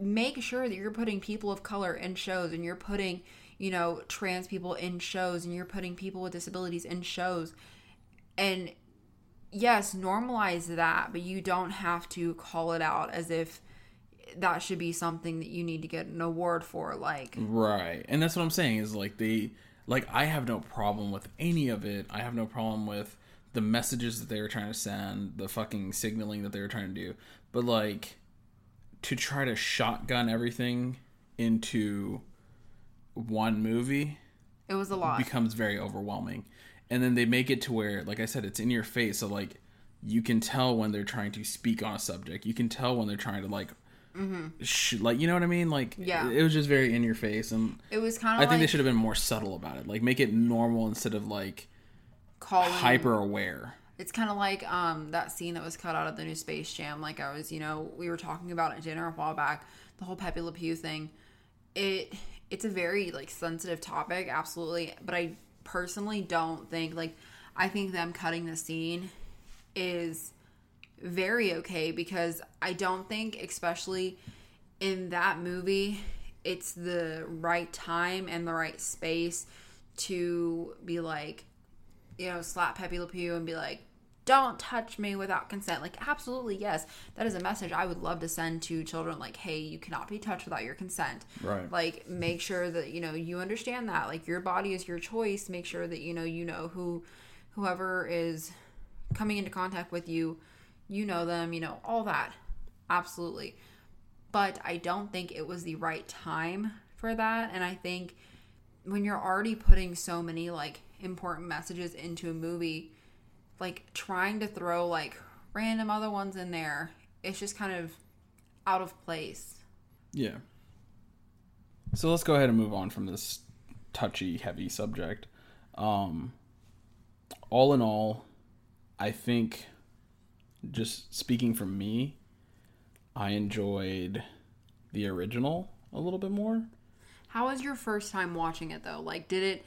Speaker 3: make sure that you're putting people of color in shows, and you're putting you know trans people in shows, and you're putting people with disabilities in shows, and yes, normalize that, but you don't have to call it out as if that should be something that you need to get an award for. Like,
Speaker 2: Right. And that's what I'm saying is like they like I have no problem with any of it. I have no problem with the messages that they were trying to send, the fucking signaling that they were trying to do. But like to try to shotgun everything into one movie
Speaker 3: it was a lot.
Speaker 2: becomes very overwhelming. And then they make it to where, like I said, it's in your face. So like you can tell when they're trying to speak on a subject. You can tell when they're trying to like, sh- like you know what I mean? Like
Speaker 3: Mm-hmm. Yeah.
Speaker 2: it, it was just very in your face, and
Speaker 3: it was kind of I
Speaker 2: think they should have been more subtle about it. Like make it normal instead of like
Speaker 3: calling
Speaker 2: hyper aware.
Speaker 3: It's kind of like um, that scene that was cut out of the new Space Jam. Like I was, you know, we were talking about at dinner a while back. The whole Pepe Le Pew thing. It it's a very like sensitive topic, absolutely. But I personally don't think like I think them cutting the scene is very okay because I don't think, especially in that movie, it's the right time and the right space to be like, you know, slap Pepe Le Pew and be like, don't touch me without consent. Like, absolutely, yes. That is a message I would love to send to children. Like, hey, you cannot be touched without your consent.
Speaker 2: Right.
Speaker 3: Like, make sure that, you know, you understand that. Like, your body is your choice. Make sure that, you know, you know who, whoever is coming into contact with you, you know them, you know, all that. Absolutely. But I don't think it was the right time for that. And I think when you're already putting so many like important messages into a movie, like trying to throw like random other ones in there, it's just kind of out of place.
Speaker 2: Yeah. So let's go ahead and move on from this touchy, heavy subject. Um, all in all, I think, just speaking from me, I enjoyed the original a little bit more.
Speaker 3: How was your first time watching it though? Like did it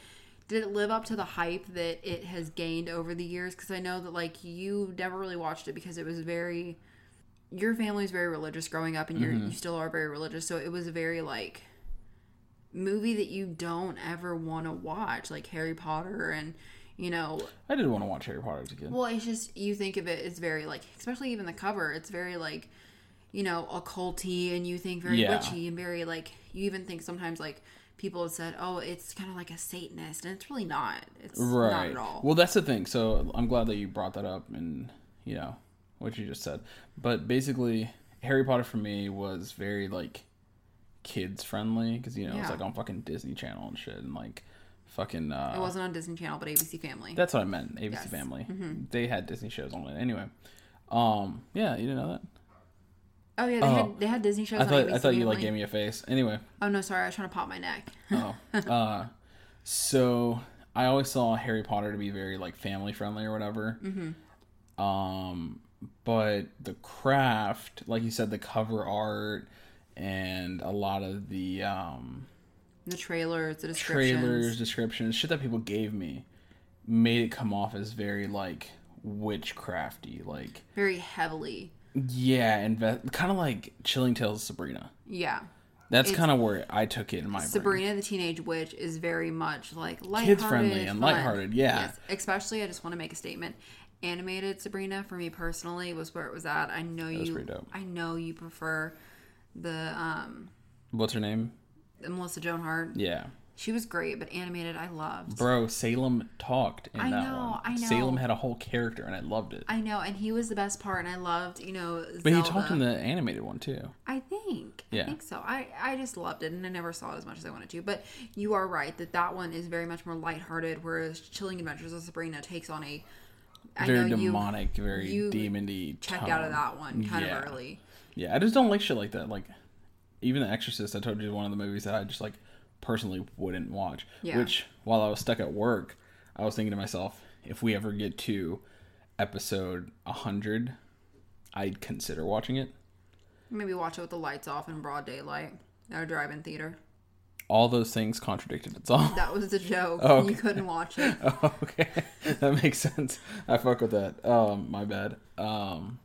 Speaker 3: did it live up to the hype that it has gained over the years cuz I know that like you never really watched it because it was very your family's very religious growing up and you're mm-hmm. you still are very religious so it was a very like movie that you don't ever want to watch like Harry Potter and you know
Speaker 2: I didn't want to watch Harry Potter as a kid.
Speaker 3: well, it's just you think of it as very like, especially even the cover. It's very like, you know, occulty, and you think very
Speaker 2: Yeah.
Speaker 3: witchy and very like. You even think sometimes like people have said, "Oh, it's kind of like a Satanist," and it's really not. It's not
Speaker 2: right.
Speaker 3: at all.
Speaker 2: Well, that's the thing. So I'm glad that you brought that up and, you know, what you just said. But basically, Harry Potter for me was very, like, kids friendly because, you know, it's
Speaker 3: Yeah.
Speaker 2: like on fucking Disney Channel and shit. And, like, fucking. Uh,
Speaker 3: it wasn't on Disney Channel, but ABC Family.
Speaker 2: That's what I meant. ABC
Speaker 3: Yes. Mm-hmm.
Speaker 2: Family. They had Disney shows on it. Anyway. Um, yeah, you didn't know that?
Speaker 3: Oh yeah, they
Speaker 2: oh.
Speaker 3: had they had Disney shows
Speaker 2: I
Speaker 3: on
Speaker 2: thought I thought you like gave me a face. Anyway,
Speaker 3: Oh no, sorry, I was trying to pop my neck.
Speaker 2: oh, uh, so I always saw Harry Potter to be very like family friendly or whatever. Mm-hmm. Um, but the craft, like you said, the cover art and a lot of the um
Speaker 3: the trailers, the descriptions.
Speaker 2: trailers, descriptions, shit that people gave me, made it come off as very like witchcrafty, like
Speaker 3: very heavily.
Speaker 2: Yeah, and kind of like Chilling Tales of Sabrina.
Speaker 3: Yeah.
Speaker 2: That's kind of where I took it in my brain.
Speaker 3: Sabrina the Teenage Witch is very much like lighthearted,
Speaker 2: Kids-friendly and
Speaker 3: fun.
Speaker 2: lighthearted, yeah.
Speaker 3: Yes, especially I just want to make a statement. Animated Sabrina for me personally was where it was at. I know you. I know you prefer the um
Speaker 2: What's her name?
Speaker 3: Melissa Joan Hart.
Speaker 2: Yeah.
Speaker 3: She was great, but animated I loved.
Speaker 2: Bro, Salem talked in
Speaker 3: I
Speaker 2: that
Speaker 3: know,
Speaker 2: one.
Speaker 3: I know.
Speaker 2: Salem had a whole character, and I loved it.
Speaker 3: I know, and he was the best part, and I loved, you know,
Speaker 2: but he talked in the animated one too.
Speaker 3: I think. I
Speaker 2: Yeah.
Speaker 3: think so. I, I just loved it, and I never saw it as much as I wanted to. But you are right that that one is very much more lighthearted, whereas Chilling Adventures of Sabrina takes on a I
Speaker 2: Very
Speaker 3: know you
Speaker 2: demonic, very
Speaker 3: you
Speaker 2: demony.
Speaker 3: checked out of that one kind
Speaker 2: Yeah.
Speaker 3: of early.
Speaker 2: Yeah, I just don't like shit like that. Like, even The Exorcist, I told you one of the movies that I just like personally wouldn't watch.
Speaker 3: Yeah.
Speaker 2: Which, while I was stuck at work, I was thinking to myself, if we ever get to episode 100, I'd consider watching it.
Speaker 3: Maybe watch it with the lights off in broad daylight at a drive-in theater.
Speaker 2: All those things contradicted itself.
Speaker 3: That was the joke.
Speaker 2: Oh,
Speaker 3: You couldn't watch it.
Speaker 2: Oh, okay, that makes sense. I fuck with that. Um, my bad. Um,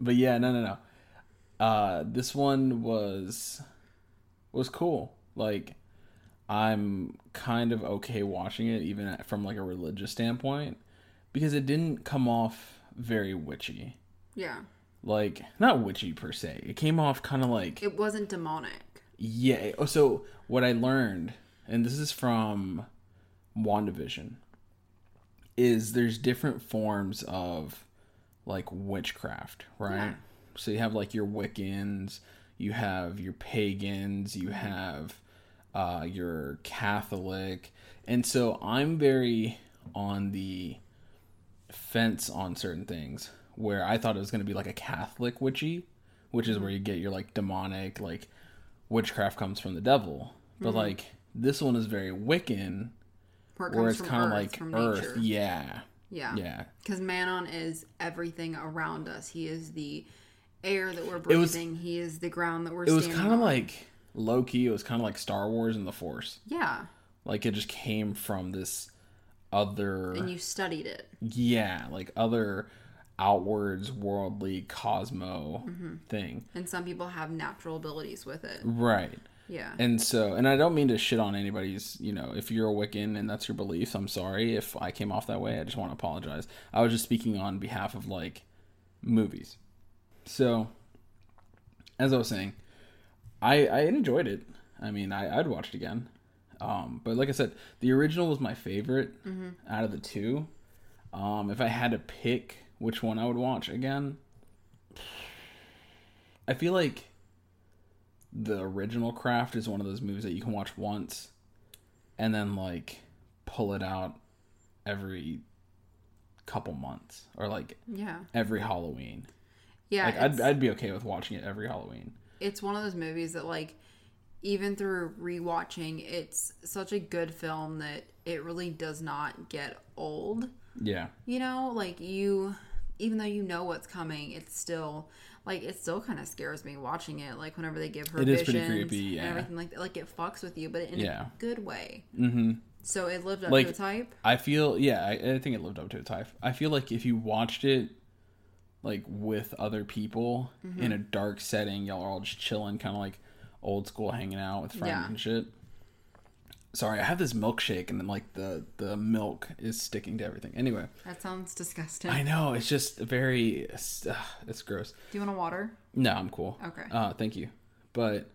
Speaker 2: but yeah, no, no, no. Uh, this one was was cool. Like, I'm kind of okay watching it, even at- from like a religious standpoint, because it didn't come off very witchy.
Speaker 3: Yeah.
Speaker 2: Like, not witchy per se. It came off kind of like
Speaker 3: It wasn't demonic.
Speaker 2: yeah. oh, So what I learned, and this is from WandaVision, is there's different forms of like witchcraft, right?
Speaker 3: Yeah.
Speaker 2: So you have like your Wiccans, you have your pagans, you have uh, your Catholic, and so I'm very on the fence on certain things where I thought it was going to be like a Catholic witchy, which is where you get your like demonic, like witchcraft comes from the devil. But like this one is very Wiccan,
Speaker 3: Where, it
Speaker 2: where it's kind of like Earth.
Speaker 3: nature.
Speaker 2: Yeah,
Speaker 3: Yeah.
Speaker 2: yeah.
Speaker 3: Because Manon is everything around us. He is the air that we're
Speaker 2: was-
Speaker 3: breathing. he is the ground that we're
Speaker 2: It was kind of like low key. It was kind of like Star Wars and the Force.
Speaker 3: Yeah.
Speaker 2: Like it just came from this other,
Speaker 3: And you studied it.
Speaker 2: yeah, like other outwards worldly cosmo
Speaker 3: Mm-hmm.
Speaker 2: thing.
Speaker 3: And some people have natural abilities with it.
Speaker 2: Right.
Speaker 3: Yeah.
Speaker 2: And so, and I don't mean to shit on anybody's, you know, if you're a Wiccan and that's your beliefs, I'm sorry if I came off that way. I just want to apologize. I was just speaking on behalf of like movies. So, as I was saying, I I enjoyed it. I mean, I, I'd watch it again. Um, but like I said, the original was my favorite out of the two. Um, if I had to pick which one I would watch again, I feel like the original Craft is one of those movies that you can watch once and then like pull it out every couple months or like
Speaker 3: yeah.
Speaker 2: every Halloween.
Speaker 3: Yeah.
Speaker 2: Like I'd I'd be okay with watching it every Halloween.
Speaker 3: It's one of those movies that, like, even through rewatching, it's such a good film that it really does not get old.
Speaker 2: Yeah.
Speaker 3: You know, like you, even though you know what's coming, it's still like it still kind of scares me watching it. Like whenever they give her
Speaker 2: It is
Speaker 3: visions
Speaker 2: pretty creepy, yeah.
Speaker 3: and everything like that, like it fucks with you, but in
Speaker 2: Yeah.
Speaker 3: a good way.
Speaker 2: Mm-hmm.
Speaker 3: So it lived up
Speaker 2: Like-
Speaker 3: to its hype.
Speaker 2: I feel yeah, I, I think it lived up to its hype. I feel like if you watched it like with other people
Speaker 3: Mm-hmm.
Speaker 2: in a dark setting, y'all are all just chilling, kind of like old school, hanging out with friends
Speaker 3: Yeah.
Speaker 2: and shit. Sorry, I have this milkshake and then like the the milk is sticking to everything. Anyway,
Speaker 3: That sounds disgusting.
Speaker 2: I know it's just very it's, uh, it's gross.
Speaker 3: Do you want a water?
Speaker 2: No, I'm cool.
Speaker 3: Okay.
Speaker 2: Uh, thank you. But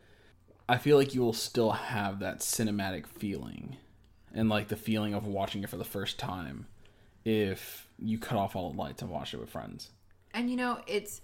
Speaker 2: I feel like you will still have that cinematic feeling and like the feeling of watching it for the first time if you cut off all the lights and watch it with friends.
Speaker 3: And you know, it's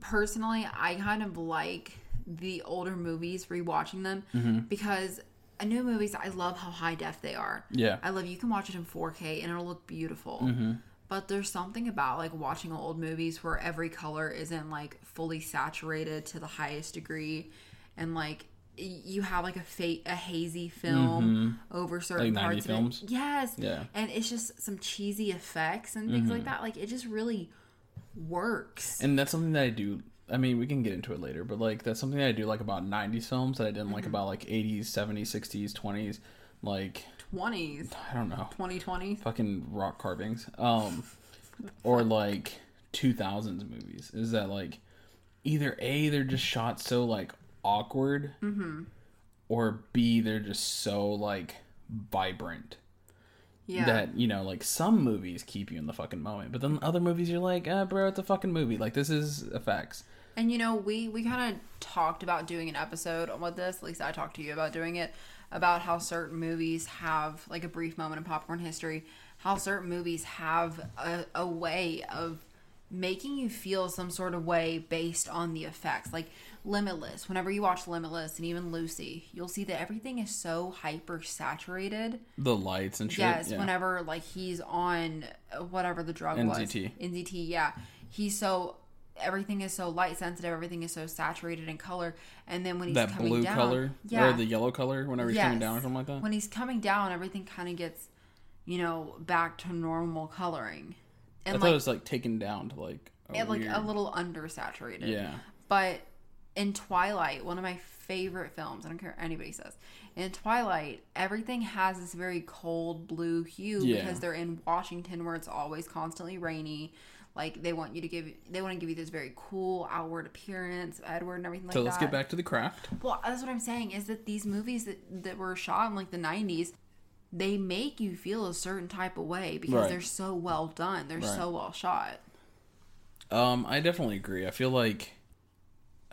Speaker 3: personally, I kind of like the older movies, rewatching them
Speaker 2: Mm-hmm.
Speaker 3: because a new movies, I love how high def they are.
Speaker 2: Yeah.
Speaker 3: I love you can watch it in 4K and it'll look beautiful.
Speaker 2: Mm-hmm.
Speaker 3: But there's something about like watching old movies where every color isn't like fully saturated to the highest degree, and like you have like a fa- a hazy film over certain
Speaker 2: Mm-hmm. Like
Speaker 3: parts
Speaker 2: films?
Speaker 3: of it. Yes.
Speaker 2: Yeah. Mm-hmm.
Speaker 3: And it's just some cheesy effects and things like that. Like it just really works.
Speaker 2: And that's something that I do. I mean, we can get into it later, but like that's something that I do like about 90s films that I didn't like
Speaker 3: Mm-hmm.
Speaker 2: about like 80s, 70s, 60s, 20s, like
Speaker 3: 20s,
Speaker 2: I don't know.
Speaker 3: 2020.
Speaker 2: fucking rock carvings um or like 2000s movies is that like either a they're just shot so like awkward Mhm. or b they're just so like vibrant
Speaker 3: Yeah.
Speaker 2: that you know like some movies keep you in the fucking moment but then other movies you're like ah bro it's a fucking movie like this is effects
Speaker 3: And you know, we we kind of talked about doing an episode on with this. At least I talked to you about doing it about how certain movies have like a brief moment in popcorn history, how certain movies have a, a way of making you feel some sort of way based on the effects. Like Limitless, whenever you watch Limitless and even Lucy, you'll see that everything is so hyper saturated.
Speaker 2: The lights and shit.
Speaker 3: Yes,
Speaker 2: yeah.
Speaker 3: whenever like he's on uh, whatever the drug was.
Speaker 2: NZT.
Speaker 3: NZT, yeah. He's so everything is so light sensitive, everything is so saturated in color. And then when he's
Speaker 2: that
Speaker 3: coming
Speaker 2: blue
Speaker 3: down,
Speaker 2: color
Speaker 3: yeah,
Speaker 2: or the yellow color whenever he's coming down or something like that.
Speaker 3: when he's coming down, everything kind of gets, you know, back to normal coloring.
Speaker 2: I
Speaker 3: And
Speaker 2: thought it was like taken down to like a
Speaker 3: and like
Speaker 2: weird,
Speaker 3: a little undersaturated.
Speaker 2: yeah.
Speaker 3: But in Twilight, one of my favorite films, I don't care what anybody says. In Twilight, everything has this very cold blue hue
Speaker 2: Yeah.
Speaker 3: because they're in Washington where it's always constantly rainy. Like they want you to give they want to give you this very cool outward appearance, Edward and everything like
Speaker 2: So
Speaker 3: that.
Speaker 2: let's get back to the craft.
Speaker 3: Well, that's what I'm saying is that these movies that, that were shot in like the 90s, they make you feel a certain type of way because
Speaker 2: Right.
Speaker 3: they're so well done. They're
Speaker 2: Right.
Speaker 3: so well shot.
Speaker 2: Um, I definitely agree. I feel like,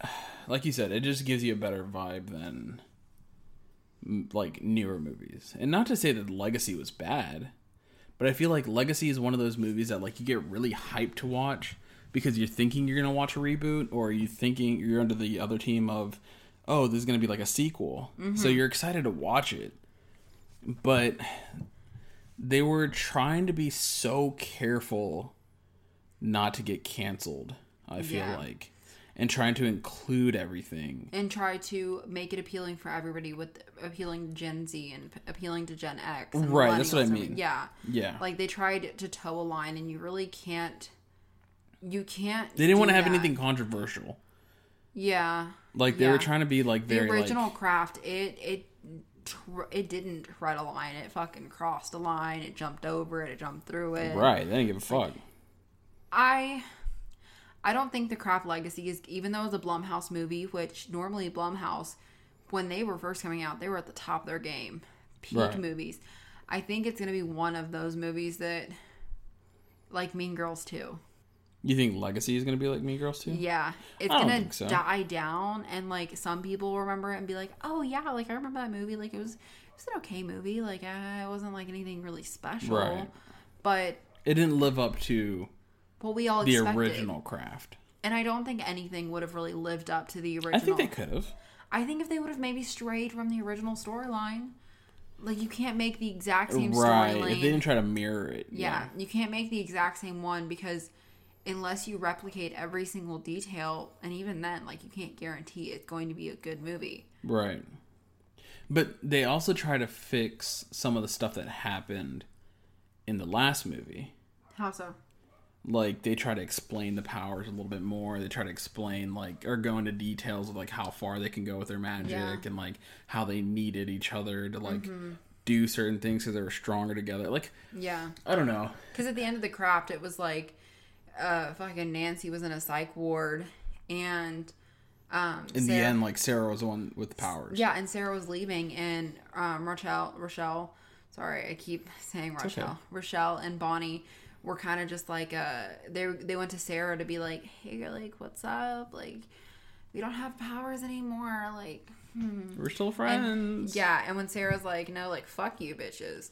Speaker 2: like you said, it just gives you a better vibe than like newer movies. And not to say that Legacy was bad, but I feel like Legacy is one of those movies that like you get really hyped to watch because you're thinking you're gonna watch a reboot, or you thinking you're under the other team of, oh, this is gonna be like a sequel, so you're excited to watch it. But they were trying to be so careful not to get canceled. I feel
Speaker 3: Yeah.
Speaker 2: like, and trying to include everything.
Speaker 3: And try to make it appealing for everybody with appealing to Gen Z and appealing to Gen X. And
Speaker 2: Right, that's what I mean.
Speaker 3: Yeah.
Speaker 2: Yeah,
Speaker 3: Like they tried to toe a line and you really can't. You can't.
Speaker 2: they didn't want to have
Speaker 3: that.
Speaker 2: anything controversial.
Speaker 3: Yeah.
Speaker 2: Like they
Speaker 3: Yeah.
Speaker 2: were trying to be like
Speaker 3: the
Speaker 2: very
Speaker 3: original
Speaker 2: like
Speaker 3: craft it it tr- it didn't tread a line it fucking crossed a line it jumped over it it jumped through it
Speaker 2: right. They didn't give a fuck.
Speaker 3: i i don't think the craft legacy is even though it's a blumhouse movie which normally blumhouse when they were first coming out they were at the top of their game peak
Speaker 2: Right.
Speaker 3: movies i think it's going to be one of those movies that like mean girls too
Speaker 2: You think Legacy is gonna be like Mean Girls too?
Speaker 3: Yeah, it's gonna
Speaker 2: think so.
Speaker 3: die down, and like some people will remember it and be like, "Oh yeah, like I remember that movie. Like it was, it was an okay movie. Like uh, it wasn't like anything really special,
Speaker 2: Right.
Speaker 3: but
Speaker 2: It didn't live up to
Speaker 3: what we all
Speaker 2: the
Speaker 3: expected.
Speaker 2: original craft.
Speaker 3: And I don't think anything would have really lived up to the original.
Speaker 2: I think they could have.
Speaker 3: I think if they would have maybe strayed from the original storyline, like you can't make the exact same
Speaker 2: Right.
Speaker 3: storyline.
Speaker 2: If they didn't try to mirror it.
Speaker 3: Yeah, you can't make the exact same one because unless you replicate every single detail, and even then, like you can't guarantee it's going to be a good movie.
Speaker 2: Right. But they also try to fix some of the stuff that happened in the last movie.
Speaker 3: How so?
Speaker 2: Like they try to explain the powers a little bit more. They try to explain like or go into details of like how far they can go with their magic
Speaker 3: Yeah. Mm-hmm.
Speaker 2: and like how they needed each other to like do certain things because they were stronger together. Like
Speaker 3: Yeah,
Speaker 2: I don't know.
Speaker 3: because at the end of the craft, it was like, uh, fucking Nancy was in a psych ward, and um,
Speaker 2: In the end, like Sarah was the one with the powers.
Speaker 3: yeah, and Sarah was leaving, and um, Rochelle, Rochelle, sorry, I keep saying
Speaker 2: okay.
Speaker 3: Rochelle, Rochelle and Bonnie were kind of just like, uh, they they went to Sarah to be like, hey, like, what's up? Like, we don't have powers anymore. Like,
Speaker 2: We're still
Speaker 3: and-
Speaker 2: friends.
Speaker 3: yeah, and when Sarah's like, no, like, fuck you, bitches.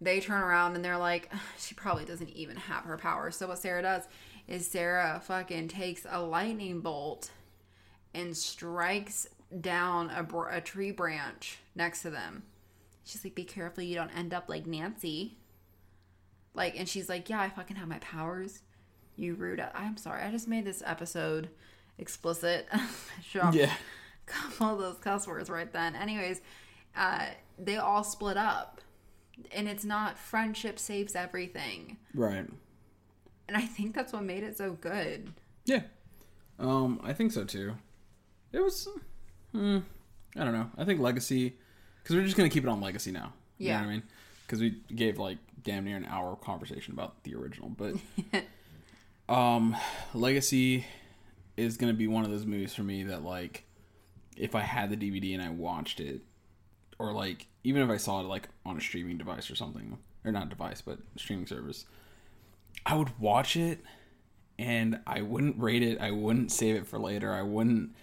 Speaker 3: They turn around and they're like, she probably doesn't even have her powers. So what Sarah does is Sarah fucking takes a lightning bolt and strikes down a, br- a tree branch next to them. She's like, be careful you don't end up like Nancy. Like, and she's like, yeah, I fucking have my powers. You rude. I'm sorry. I just made this episode explicit. Sure
Speaker 2: Yeah.
Speaker 3: couple of those cuss words right then. Anyways, uh, they all split up, and it's not friendship saves everything,
Speaker 2: Right.
Speaker 3: and I think that's what made it so good.
Speaker 2: Yeah. Um, I think so too. It was, hmm, I don't know. I think Legacy, because we're just gonna keep it on Legacy now. You
Speaker 3: Yeah.
Speaker 2: know what I mean? Because we gave like damn near an hour of conversation about the original, but um, Legacy is gonna be one of those movies for me that like, if I had the DVD and I watched it, or like even if I saw it like on a streaming device or something, or not device but streaming service, I would watch it and I wouldn't rate it. I wouldn't save it for later. I wouldn't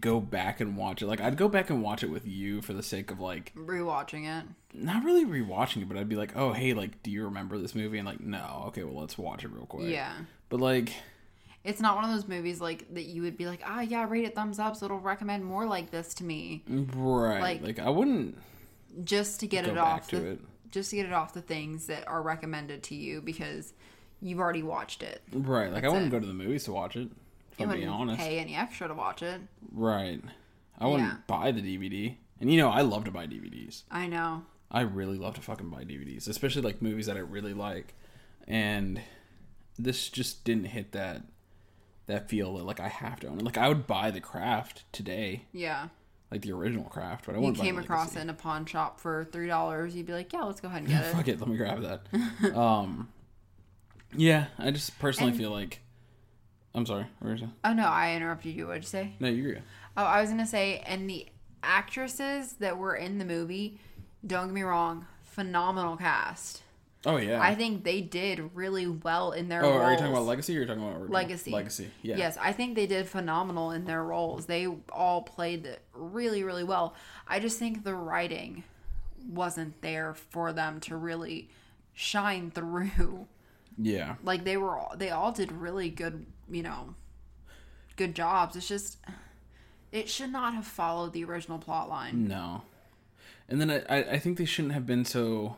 Speaker 2: go back and watch it. Like I'd go back and watch it with you for the sake of like
Speaker 3: Rewatching it.
Speaker 2: not really rewatching it, but I'd be like, "Oh, hey, like do you remember this movie?" And like, "No." Okay, well, let's watch it real quick.
Speaker 3: Yeah.
Speaker 2: But like
Speaker 3: It's not one of those movies like that you would be like, ah, yeah, rate it thumbs up, so it'll recommend more like this to me,
Speaker 2: right, like,
Speaker 3: Like-
Speaker 2: I wouldn't
Speaker 3: just to get it off
Speaker 2: to
Speaker 3: the,
Speaker 2: it.
Speaker 3: just to get it off the things that are recommended to you because you've already watched it.
Speaker 2: Right, like I
Speaker 3: That's
Speaker 2: wouldn't
Speaker 3: it.
Speaker 2: go to the movies to watch it. If
Speaker 3: You
Speaker 2: I'm being
Speaker 3: wouldn't
Speaker 2: honest.
Speaker 3: pay any extra to watch it.
Speaker 2: Right. I wouldn't
Speaker 3: Yeah.
Speaker 2: buy the DVD. And you know, I love to buy DVDs.
Speaker 3: I know.
Speaker 2: I really love to fucking buy DVDs, especially like movies that I really like. And this just didn't hit that that feel that like I have to own it. Like I would buy the craft today,
Speaker 3: Yeah.
Speaker 2: like the original craft, but I wouldn't
Speaker 3: came
Speaker 2: buy
Speaker 3: across it in a pawn shop for three dollars, you'd be like, Yeah, let's go ahead and get it.
Speaker 2: Fuck it, let me grab that. um Yeah, I just personally
Speaker 3: And-
Speaker 2: feel like I'm sorry, where is it?
Speaker 3: oh no, I interrupted you. What'd you say?
Speaker 2: No, you're good.
Speaker 3: Oh, I was gonna say, and the actresses that were in the movie, don't get me wrong, phenomenal cast.
Speaker 2: Oh yeah.
Speaker 3: I think they did really well in their
Speaker 2: oh,
Speaker 3: roles.
Speaker 2: are you talking about legacy or are you talking about original?
Speaker 3: Legacy.
Speaker 2: Legacy. Yeah.
Speaker 3: Yes, I think they did phenomenal in their roles. They all played really, really well. I just think the writing wasn't there for them to really shine through.
Speaker 2: Yeah.
Speaker 3: Like they were, all, they all did really good, you know, good jobs. It's just, it should not have followed the original plot line.
Speaker 2: No. And then I, I- I think they shouldn't have been so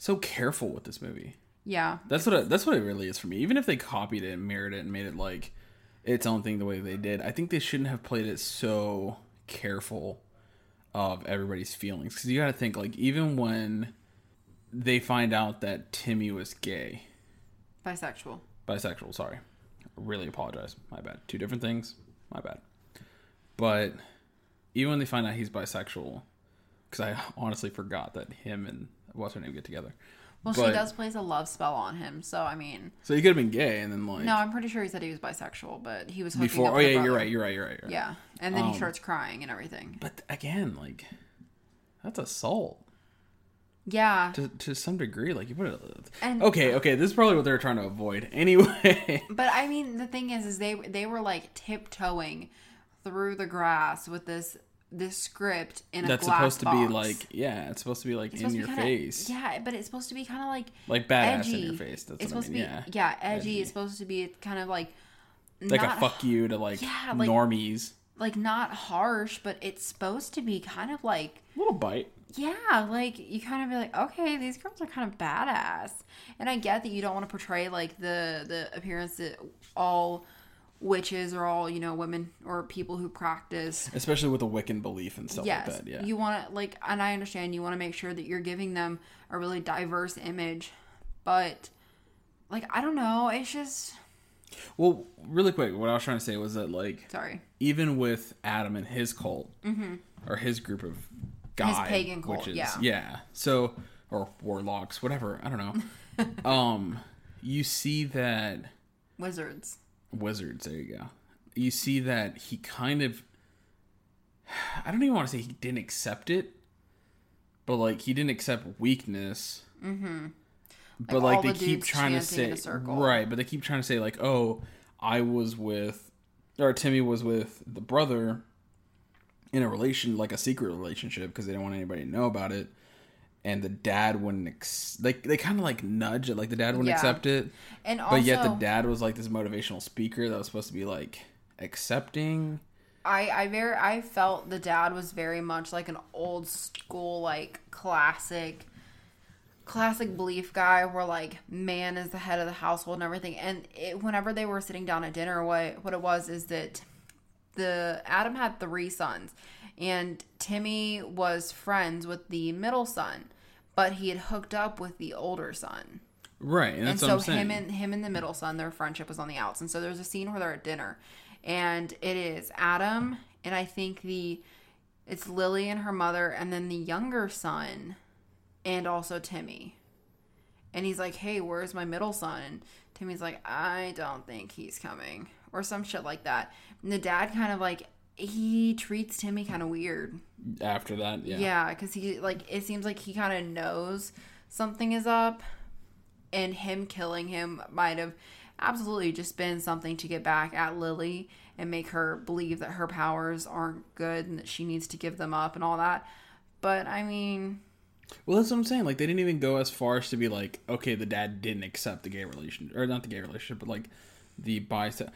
Speaker 2: so careful with this movie.
Speaker 3: Yeah,
Speaker 2: That's what I, that's what it really is for me. Even if they copied it and mirrored it and made it like its own thing the way they did, I think they shouldn't have played it so careful of everybody's feelings because you got to think like even when they find out that Timmy was gay,
Speaker 3: bisexual.
Speaker 2: bisexual. Sorry, really apologize. My bad. Two different things. My bad. But even when they find out he's bisexual, because I honestly forgot that him and what's her name get together.
Speaker 3: Well,
Speaker 2: But-
Speaker 3: she does place a love spell on him, so I mean,
Speaker 2: So he could have been gay, and then like
Speaker 3: no, I'm pretty sure he said he was bisexual, but he was
Speaker 2: before.
Speaker 3: up
Speaker 2: Oh yeah, you're right. You're right. You're right. You're right.
Speaker 3: Yeah, and then
Speaker 2: Um,
Speaker 3: he starts crying and everything.
Speaker 2: But again, like that's assault
Speaker 3: Yeah,
Speaker 2: to to some degree. Like you put it.
Speaker 3: And-
Speaker 2: okay, okay. This is probably what they're trying to avoid. Anyway.
Speaker 3: but I mean, the thing is, is they they were like tiptoeing through the grass with this this script in a
Speaker 2: That's
Speaker 3: glass
Speaker 2: supposed to
Speaker 3: box.
Speaker 2: be like yeah, it's supposed to be like
Speaker 3: It's
Speaker 2: in your
Speaker 3: kinda-
Speaker 2: face.
Speaker 3: Yeah, but it's supposed to be kind of like
Speaker 2: Like badass
Speaker 3: edgy.
Speaker 2: in your face. That's
Speaker 3: it's
Speaker 2: what I
Speaker 3: supposed
Speaker 2: mean.
Speaker 3: to be
Speaker 2: yeah.
Speaker 3: edgy.
Speaker 2: Edgy.
Speaker 3: It's supposed to be kind of like
Speaker 2: Like
Speaker 3: not
Speaker 2: a fuck you to like,
Speaker 3: Yeah, like-
Speaker 2: normies.
Speaker 3: like not harsh, but it's supposed to be kind of like
Speaker 2: little bite.
Speaker 3: yeah, like you kind of be like, okay, these girls are kind of badass, and I get that you don't want to portray like the the appearance that all witches are all you know women or people who practice.
Speaker 2: Especially with a Wiccan belief and stuff
Speaker 3: Yes,
Speaker 2: like that. Yeah.
Speaker 3: you want to like, and I understand you want to make sure that you're giving them a really diverse image, but like I don't know, it's just
Speaker 2: well, really quick, what I was trying to say was that like
Speaker 3: sorry.
Speaker 2: even with Adam and his cult or his group of guys,
Speaker 3: Mm-hmm. pagan cult,
Speaker 2: witches,
Speaker 3: yeah.
Speaker 2: yeah. So or warlocks, whatever. I don't know. um, you see that
Speaker 3: Wizards.
Speaker 2: Wizards. There you go. You see that he kind of. I don't even want to say he didn't accept it, but like he didn't accept weakness. Mm-hmm. But
Speaker 3: Like,
Speaker 2: like they
Speaker 3: the
Speaker 2: keep trying to say right, but they keep trying to say like, oh, I was with, or Timmy was with the brother in a relation like a secret relationship because they didn't want anybody to know about it and the dad wouldn't ex- like they kind of like nudge it like the dad wouldn't
Speaker 3: Yeah.
Speaker 2: accept it.
Speaker 3: And also,
Speaker 2: but yet the dad was like this motivational speaker that was supposed to be like accepting.
Speaker 3: I I very I felt the dad was very much like an old school like classic classic belief guy where like man is the head of the household and everything. And it, whenever they were sitting down at dinner what what it was is that the Adam had three sons and Timmy was friends with the middle son but he had hooked up with the older son
Speaker 2: right and
Speaker 3: and so him and him and the middle son, their friendship was on the outs. And so there's a scene where they're at dinner, and it is Adam and I think the it's Lily and her mother, and then the younger son, and also Timmy. And he's like, "Hey, where's my middle son?" And Timmy's like, "I don't think he's coming," or some shit like that. And the dad kind of like he treats Timmy kind of weird.
Speaker 2: after that yeah
Speaker 3: Yeah, because he like it seems like he kind of knows something is up, and him killing him might have. absolutely just been something to get back at Lily and make her believe that her powers aren't good and that she needs to give them up and all that. But I mean,
Speaker 2: Well, that's what I'm saying. Like, they didn't even go as far as to be like, okay, the dad didn't accept the gay relationship, or not the gay relationship, but like the bisex,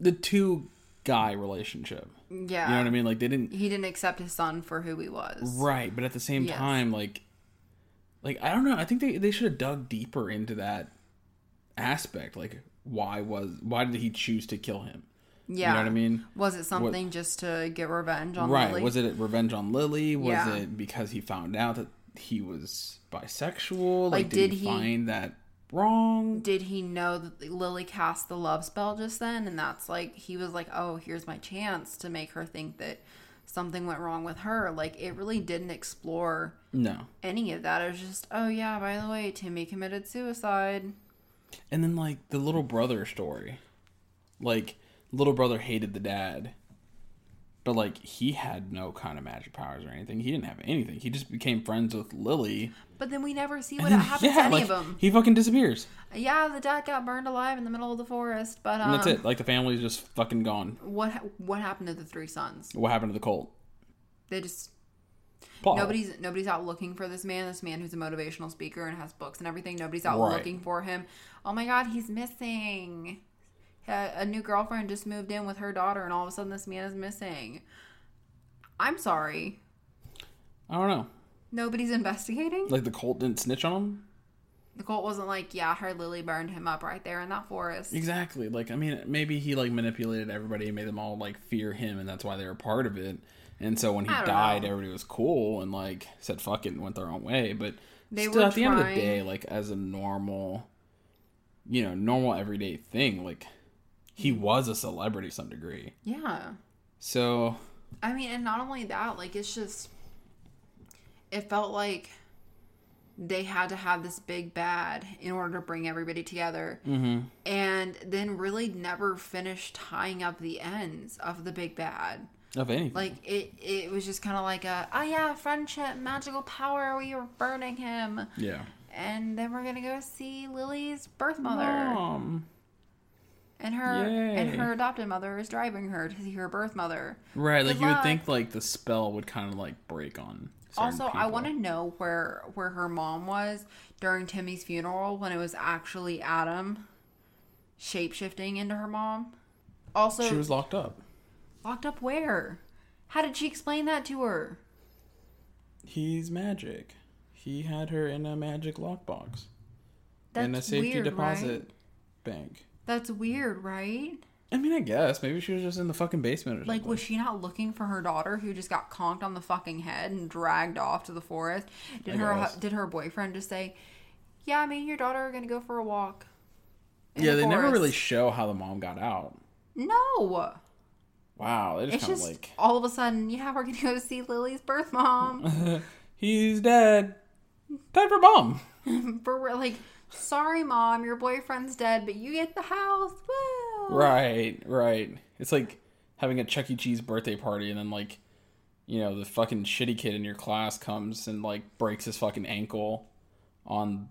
Speaker 2: the two guy relationship.
Speaker 3: yeah.
Speaker 2: You know what I mean? Like, they didn't.
Speaker 3: He didn't accept his son for who he was.
Speaker 2: Right, but at the same
Speaker 3: Yes.
Speaker 2: time, like, like I don't know. I think they they should have dug deeper into that aspect. Like, why was why did he choose to kill him?
Speaker 3: Yeah.
Speaker 2: You know what I mean?
Speaker 3: Was it something just to get revenge on
Speaker 2: Right.
Speaker 3: Lily?
Speaker 2: Was it revenge on Lily? Was
Speaker 3: Yeah.
Speaker 2: it because he found out that he was bisexual? Like,
Speaker 3: Like,
Speaker 2: did,
Speaker 3: did
Speaker 2: he- find that wrong?
Speaker 3: Did he know that Lily cast the love spell just then? And that's like, he was like, oh, here's my chance to make her think that something went wrong with her. Like, it really didn't explore
Speaker 2: No.
Speaker 3: any of that. It was just, oh, yeah, by the way, Timmy committed suicide.
Speaker 2: And then like the little brother story. Like little brother hated the dad. But like he had no kind of magic powers or anything. He didn't have anything. He just became friends with Lily.
Speaker 3: But then we never see what
Speaker 2: then,
Speaker 3: happens to any
Speaker 2: like,
Speaker 3: of them.
Speaker 2: He fucking disappears.
Speaker 3: Yeah, the dad got burned alive in the middle of the forest. But um,
Speaker 2: And that's it. Like the family's just fucking gone.
Speaker 3: what what happened to the three sons?
Speaker 2: What happened to the cult?
Speaker 3: They just
Speaker 2: Plot.
Speaker 3: Nobody's nobody's out looking for this man. This man who's a motivational speaker and has books and everything. Nobody's out
Speaker 2: Right.
Speaker 3: looking for him. Oh my god, he's missing. A, a new girlfriend just moved in with her daughter, and all of a sudden this man is missing. I'm sorry.
Speaker 2: I don't know.
Speaker 3: Nobody's investigating.
Speaker 2: Like the cult didn't snitch on him?
Speaker 3: The cult wasn't like, yeah, her Lily burned him up right there in that forest.
Speaker 2: Exactly. Like I mean, maybe he like manipulated everybody and made them all like fear him, and that's why they were part of it. And so when he died,
Speaker 3: know.
Speaker 2: everybody was cool and like said fuck it and went their own way. But
Speaker 3: They
Speaker 2: still,
Speaker 3: were
Speaker 2: at the end of the day, like as a normal, you know, normal everyday thing, like he was a celebrity some degree.
Speaker 3: Yeah.
Speaker 2: So
Speaker 3: I mean, and not only that, like it's just it felt like they had to have this big bad in order to bring everybody together. Mm-hmm. And then really never finished tying up the ends of the big bad.
Speaker 2: of anything,
Speaker 3: Like it it was just kind of like a oh yeah, friendship, magical power, we were burning him.
Speaker 2: yeah.
Speaker 3: And then we're going to go see Lily's birth mother.
Speaker 2: Um,
Speaker 3: And her and her adopted mother is driving her to see her birth mother.
Speaker 2: right, like you would think like the spell would kind of like break on.
Speaker 3: Also, I want to know where where her mom was during Timmy's funeral when it was actually Adam shapeshifting into her mom. Also,
Speaker 2: She was locked up.
Speaker 3: locked up where? How did she explain that to her?
Speaker 2: He's magic. He had her in a magic lockbox.
Speaker 3: That's
Speaker 2: in a safety
Speaker 3: weird,
Speaker 2: deposit
Speaker 3: right?
Speaker 2: bank.
Speaker 3: That's weird, right?
Speaker 2: I mean, I guess maybe she was just in the fucking basement or
Speaker 3: Like,
Speaker 2: something.
Speaker 3: Like, was she not looking for her daughter who just got conked on the fucking head and dragged off to the forest? Did
Speaker 2: I
Speaker 3: her
Speaker 2: guess.
Speaker 3: did her boyfriend just say, "Yeah, me and your daughter are gonna go for a walk"?
Speaker 2: yeah,
Speaker 3: the
Speaker 2: they never really show how the mom got out.
Speaker 3: No.
Speaker 2: Wow, they just
Speaker 3: It's
Speaker 2: kind of
Speaker 3: just
Speaker 2: like
Speaker 3: all of a sudden, yeah, we're gonna go see Lily's birth mom.
Speaker 2: he's dead. Time for mom.
Speaker 3: For like, sorry, mom, your boyfriend's dead, but you get the house. Woo!
Speaker 2: Right, right. It's like having a Chuck E. Cheese birthday party and then like, you know, the fucking shitty kid in your class comes and like breaks his fucking ankle on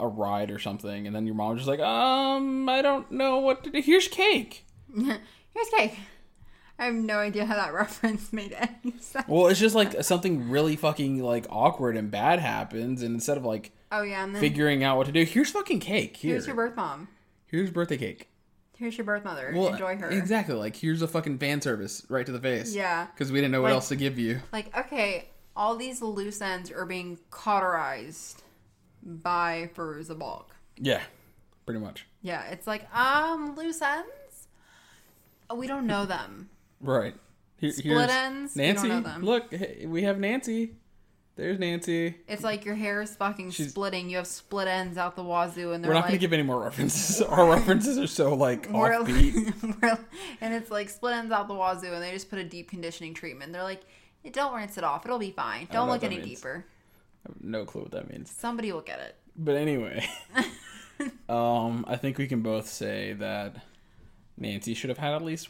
Speaker 2: a ride or something, and then your mom's just like, um, I don't know what to do. Here's cake.
Speaker 3: Here's cake. I have no idea how that reference made any sense.
Speaker 2: Well, it's just like something really fucking like awkward and bad happens, and instead of like
Speaker 3: Oh yeah, and then
Speaker 2: figuring out what to do, here's fucking cake. Here.
Speaker 3: here's your birth mom.
Speaker 2: Here's birthday cake.
Speaker 3: Here's your birth mother.
Speaker 2: Well,
Speaker 3: Enjoy her.
Speaker 2: Exactly. Like here's a fucking fan service right to the face.
Speaker 3: Yeah.
Speaker 2: Because we didn't know what
Speaker 3: Like-
Speaker 2: else to give you.
Speaker 3: Like, okay, all these loose ends are being cauterized by Fairuza Balk.
Speaker 2: Yeah. Pretty much.
Speaker 3: Yeah, it's like, um, loose ends? We don't know them.
Speaker 2: Right. Here,
Speaker 3: Split ends? We don't
Speaker 2: Nancy.
Speaker 3: know them.
Speaker 2: Look, hey, we have Nancy. There's Nancy.
Speaker 3: It's like your hair is fucking splitting. You have split ends out the wazoo, and they're
Speaker 2: We're not
Speaker 3: like,
Speaker 2: going to give any more references. Our references are so like
Speaker 3: we're-
Speaker 2: offbeat.
Speaker 3: we're- and it's like split ends out the wazoo, and they just put a deep conditioning treatment. They're like, don't rinse it off. It'll be fine. Don't
Speaker 2: know
Speaker 3: look
Speaker 2: what
Speaker 3: any
Speaker 2: that means.
Speaker 3: deeper.
Speaker 2: I have no clue what that means.
Speaker 3: Somebody will get it.
Speaker 2: But anyway, um, I think we can both say that Nancy should have had at least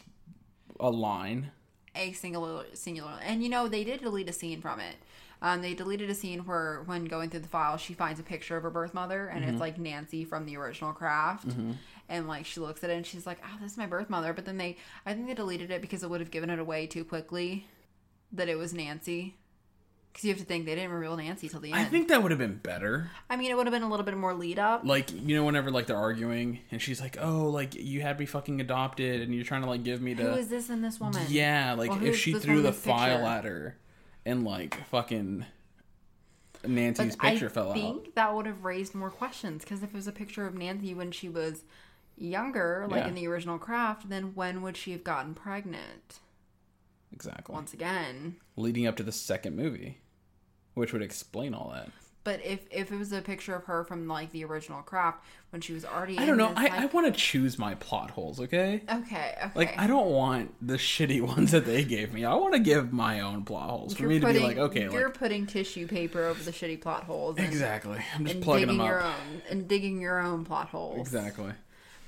Speaker 2: a line.
Speaker 3: A singular, singular, and you know they did delete a scene from it. Um, they deleted a scene where, when going through the file, she finds a picture of her birth mother, and
Speaker 2: Mm-hmm.
Speaker 3: it's like Nancy from the original Craft. And like she looks at it, and she's like, "Oh, this is my birth mother." But then they, I think they deleted it because it would have given it away too quickly that it was Nancy. Because you have to think they didn't reveal Nancy till the end.
Speaker 2: I think that would have been better.
Speaker 3: I mean, it would have been a little bit more lead up.
Speaker 2: Like you know, whenever like they're arguing, and she's like, "Oh, like you had me fucking adopted, and you're trying to like give me to."
Speaker 3: Who is this and this woman?
Speaker 2: Yeah, like
Speaker 3: Well,
Speaker 2: if she threw the file
Speaker 3: picture?
Speaker 2: at her, and like fucking Nancy's
Speaker 3: But
Speaker 2: picture
Speaker 3: I
Speaker 2: fell out.
Speaker 3: I think that would have raised more questions because if it was a picture of Nancy when she was younger, like
Speaker 2: Yeah.
Speaker 3: in the original craft, then when would she have gotten pregnant?
Speaker 2: Exactly.
Speaker 3: Once again.
Speaker 2: Leading up to the second movie, which would explain all that.
Speaker 3: But if if it was a picture of her from like the original craft when she was already
Speaker 2: I don't know.
Speaker 3: this,
Speaker 2: I, I want to choose my plot holes. Okay.
Speaker 3: okay okay
Speaker 2: Like I don't want the shitty ones that they gave me. I want to give my own plot holes for
Speaker 3: You're
Speaker 2: me to
Speaker 3: putting,
Speaker 2: be like, okay,
Speaker 3: you're
Speaker 2: like
Speaker 3: putting tissue paper over the shitty plot holes and,
Speaker 2: exactly. I'm just
Speaker 3: and
Speaker 2: plugging
Speaker 3: digging
Speaker 2: them
Speaker 3: your own and digging your own plot holes.
Speaker 2: Exactly.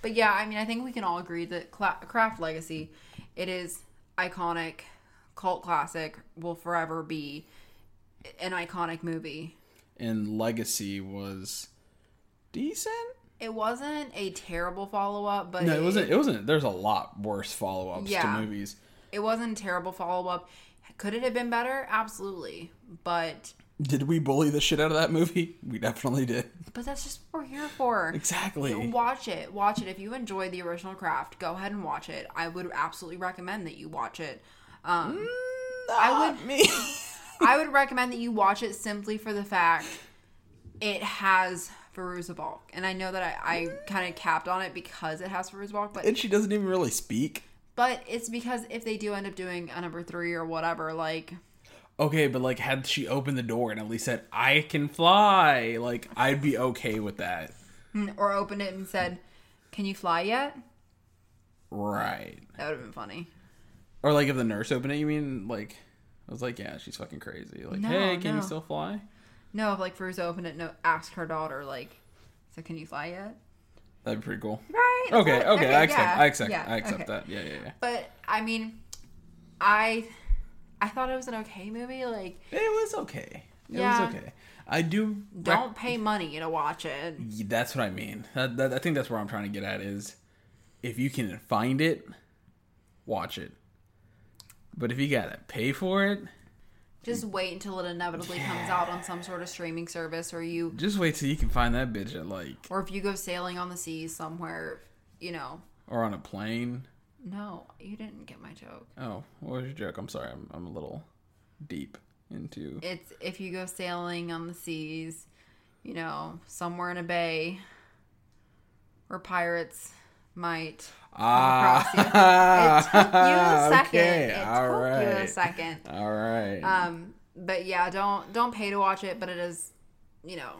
Speaker 3: But yeah, I mean, I think we can all agree that Craft Legacy, it is iconic, cult classic, will forever be an iconic movie.
Speaker 2: And Legacy was decent.
Speaker 3: It wasn't a terrible follow up, but
Speaker 2: No, it wasn't. It wasn't. There's a lot worse follow ups
Speaker 3: Yeah.
Speaker 2: to movies.
Speaker 3: It wasn't a terrible follow up. Could it have been better? Absolutely. But
Speaker 2: Did we bully the shit out of that movie? We definitely did.
Speaker 3: but that's just what we're here for.
Speaker 2: Exactly.
Speaker 3: Watch it. Watch it. If you enjoyed the original craft, go ahead and watch it. I would absolutely recommend that you watch it. Um, I would
Speaker 2: me.
Speaker 3: I would recommend that you watch it simply for the fact it has Fairuza Balk. And I know that I, I kind of capped on it because it has Fairuza Balk, but
Speaker 2: and she doesn't even really speak.
Speaker 3: but it's because if they do end up doing a number three or whatever, like
Speaker 2: Okay, but like, had she opened the door and at least said, "I can fly," like I'd be okay with that.
Speaker 3: Hmm, or opened it and said, "Can you fly yet?"
Speaker 2: Right.
Speaker 3: That would have been funny.
Speaker 2: Or like if the nurse opened it, you mean like I was like, yeah, she's fucking crazy. Like,
Speaker 3: No,
Speaker 2: hey, can
Speaker 3: no.
Speaker 2: you still fly?
Speaker 3: No, if like Fairuza opened it, no, asked her daughter like, "So can you fly yet?"
Speaker 2: That'd be pretty cool.
Speaker 3: Right.
Speaker 2: Okay,
Speaker 3: that's
Speaker 2: okay,
Speaker 3: what-
Speaker 2: I accept,
Speaker 3: yeah,
Speaker 2: I accept,
Speaker 3: yeah,
Speaker 2: I accept
Speaker 3: okay.
Speaker 2: that. Yeah, yeah, yeah.
Speaker 3: But I mean, I I thought it was an okay movie. Like,
Speaker 2: It was okay. It
Speaker 3: Yeah.
Speaker 2: was okay. I do.
Speaker 3: don't pay money to watch it.
Speaker 2: That's what I mean. That, that, I think that's where I'm trying to get at is, if you can find it, watch it. But if you gotta pay for it,
Speaker 3: Just wait until it inevitably comes out on some sort of streaming service, or you,
Speaker 2: just wait till you can find that bitch at like,
Speaker 3: or if you go sailing on the seas somewhere. You know,
Speaker 2: or on a plane.
Speaker 3: no, you didn't get my joke.
Speaker 2: Oh, what was your joke? I'm sorry. I'm, I'm a little deep into.
Speaker 3: It's if you go sailing on the seas, you know, somewhere in a bay where pirates might come across you. It took you a second.
Speaker 2: Okay,
Speaker 3: it
Speaker 2: all
Speaker 3: took you a
Speaker 2: right.
Speaker 3: second.
Speaker 2: All right.
Speaker 3: Um, but yeah, don't don't pay to watch it, but it is, you know,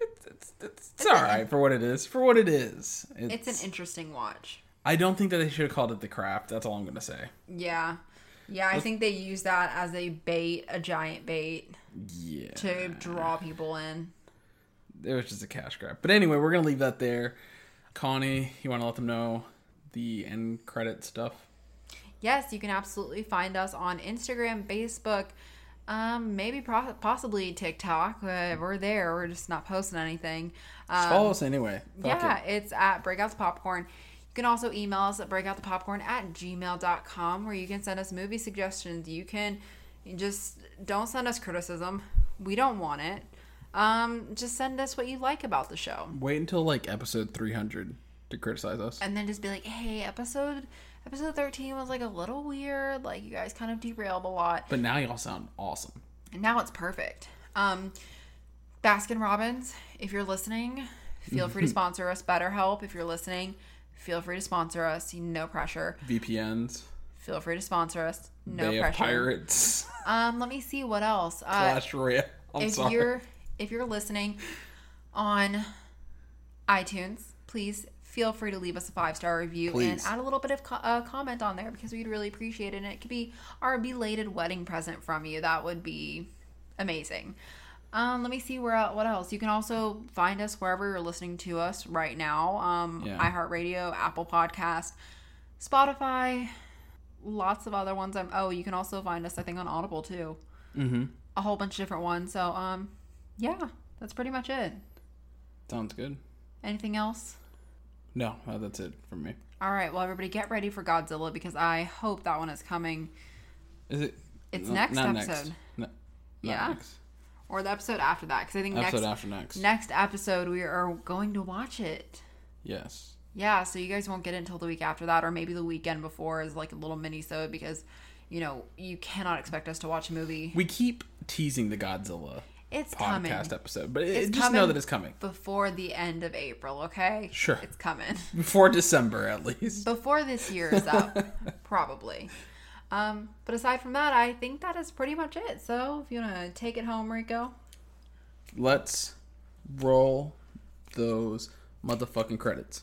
Speaker 2: it's it's, it's, it's all right for what it is. For what it is.
Speaker 3: it's an interesting watch.
Speaker 2: I don't think that they should have called it the craft. That's all I'm gonna say.
Speaker 3: Yeah. Yeah, I think they use that as a bait, a giant bait
Speaker 2: Yeah.
Speaker 3: to draw people in.
Speaker 2: it was just a cash grab. But anyway, we're gonna leave that there. Connie, you want to let them know the end credit stuff?
Speaker 3: Yes, you can absolutely find us on Instagram, Facebook, um, maybe pro- possibly TikTok. Uh, we're there. We're just not posting anything. Um,
Speaker 2: follow us anyway. Fuck
Speaker 3: yeah,
Speaker 2: it.
Speaker 3: it's at Breakouts Popcorn. You can also email us at breakoutthepopcorn at gmail.com where you can send us movie suggestions. You can just don't send us criticism. We don't want it. Um, just send us what you like about the show.
Speaker 2: Wait until like episode 300 to criticize us.
Speaker 3: And then just be like, hey, episode episode 13 was like a little weird. Like you guys kind of derailed a lot.
Speaker 2: But now y'all sound awesome.
Speaker 3: And now it's perfect. Um, Baskin Robbins, if you're listening, feel free to sponsor us. BetterHelp, if you're listening, feel free to sponsor us. No pressure.
Speaker 2: VPNs,
Speaker 3: Feel free to sponsor us. No
Speaker 2: Bay
Speaker 3: pressure.
Speaker 2: Pirates,
Speaker 3: Um, let me see what else. Uh,
Speaker 2: Clash Royale. I'm
Speaker 3: if
Speaker 2: sorry.
Speaker 3: you're if you're listening on iTunes, please feel free to leave us a five star review
Speaker 2: Please.
Speaker 3: and add a little bit of co- uh, comment on there because we'd really appreciate it. And it could be our belated wedding present from you. That would be amazing. Um, let me see where what else. You can also find us wherever you're listening to us right now. Um,
Speaker 2: Yeah.
Speaker 3: iHeartRadio, Apple Podcast, Spotify, lots of other ones. I'm, oh, you can also find us I think on Audible too. a whole bunch of different ones. So um, yeah, that's pretty much it.
Speaker 2: Sounds good.
Speaker 3: Anything else?
Speaker 2: No, uh, that's it from me.
Speaker 3: All right, well, everybody get ready for Godzilla because I hope that one is coming.
Speaker 2: Is it?
Speaker 3: It's
Speaker 2: no,
Speaker 3: next episode.
Speaker 2: Next. No,
Speaker 3: Yeah.
Speaker 2: next.
Speaker 3: Or the episode after that, because I think
Speaker 2: Episode
Speaker 3: next
Speaker 2: after next.
Speaker 3: next episode we are going to watch it.
Speaker 2: Yes.
Speaker 3: Yeah, so you guys won't get it until the week after that, or maybe the weekend before is like a little mini sode because, you know, you cannot expect us to watch a movie.
Speaker 2: We keep teasing the Godzilla
Speaker 3: It's
Speaker 2: podcast
Speaker 3: coming
Speaker 2: episode, but it, just know that it's coming
Speaker 3: before the end of April. Okay,
Speaker 2: Sure.
Speaker 3: it's coming
Speaker 2: before December at least.
Speaker 3: before this year is up, probably. Um, but aside from that, I think that is pretty much it. So if you want to take it home, Rico.
Speaker 2: Let's roll those motherfucking credits.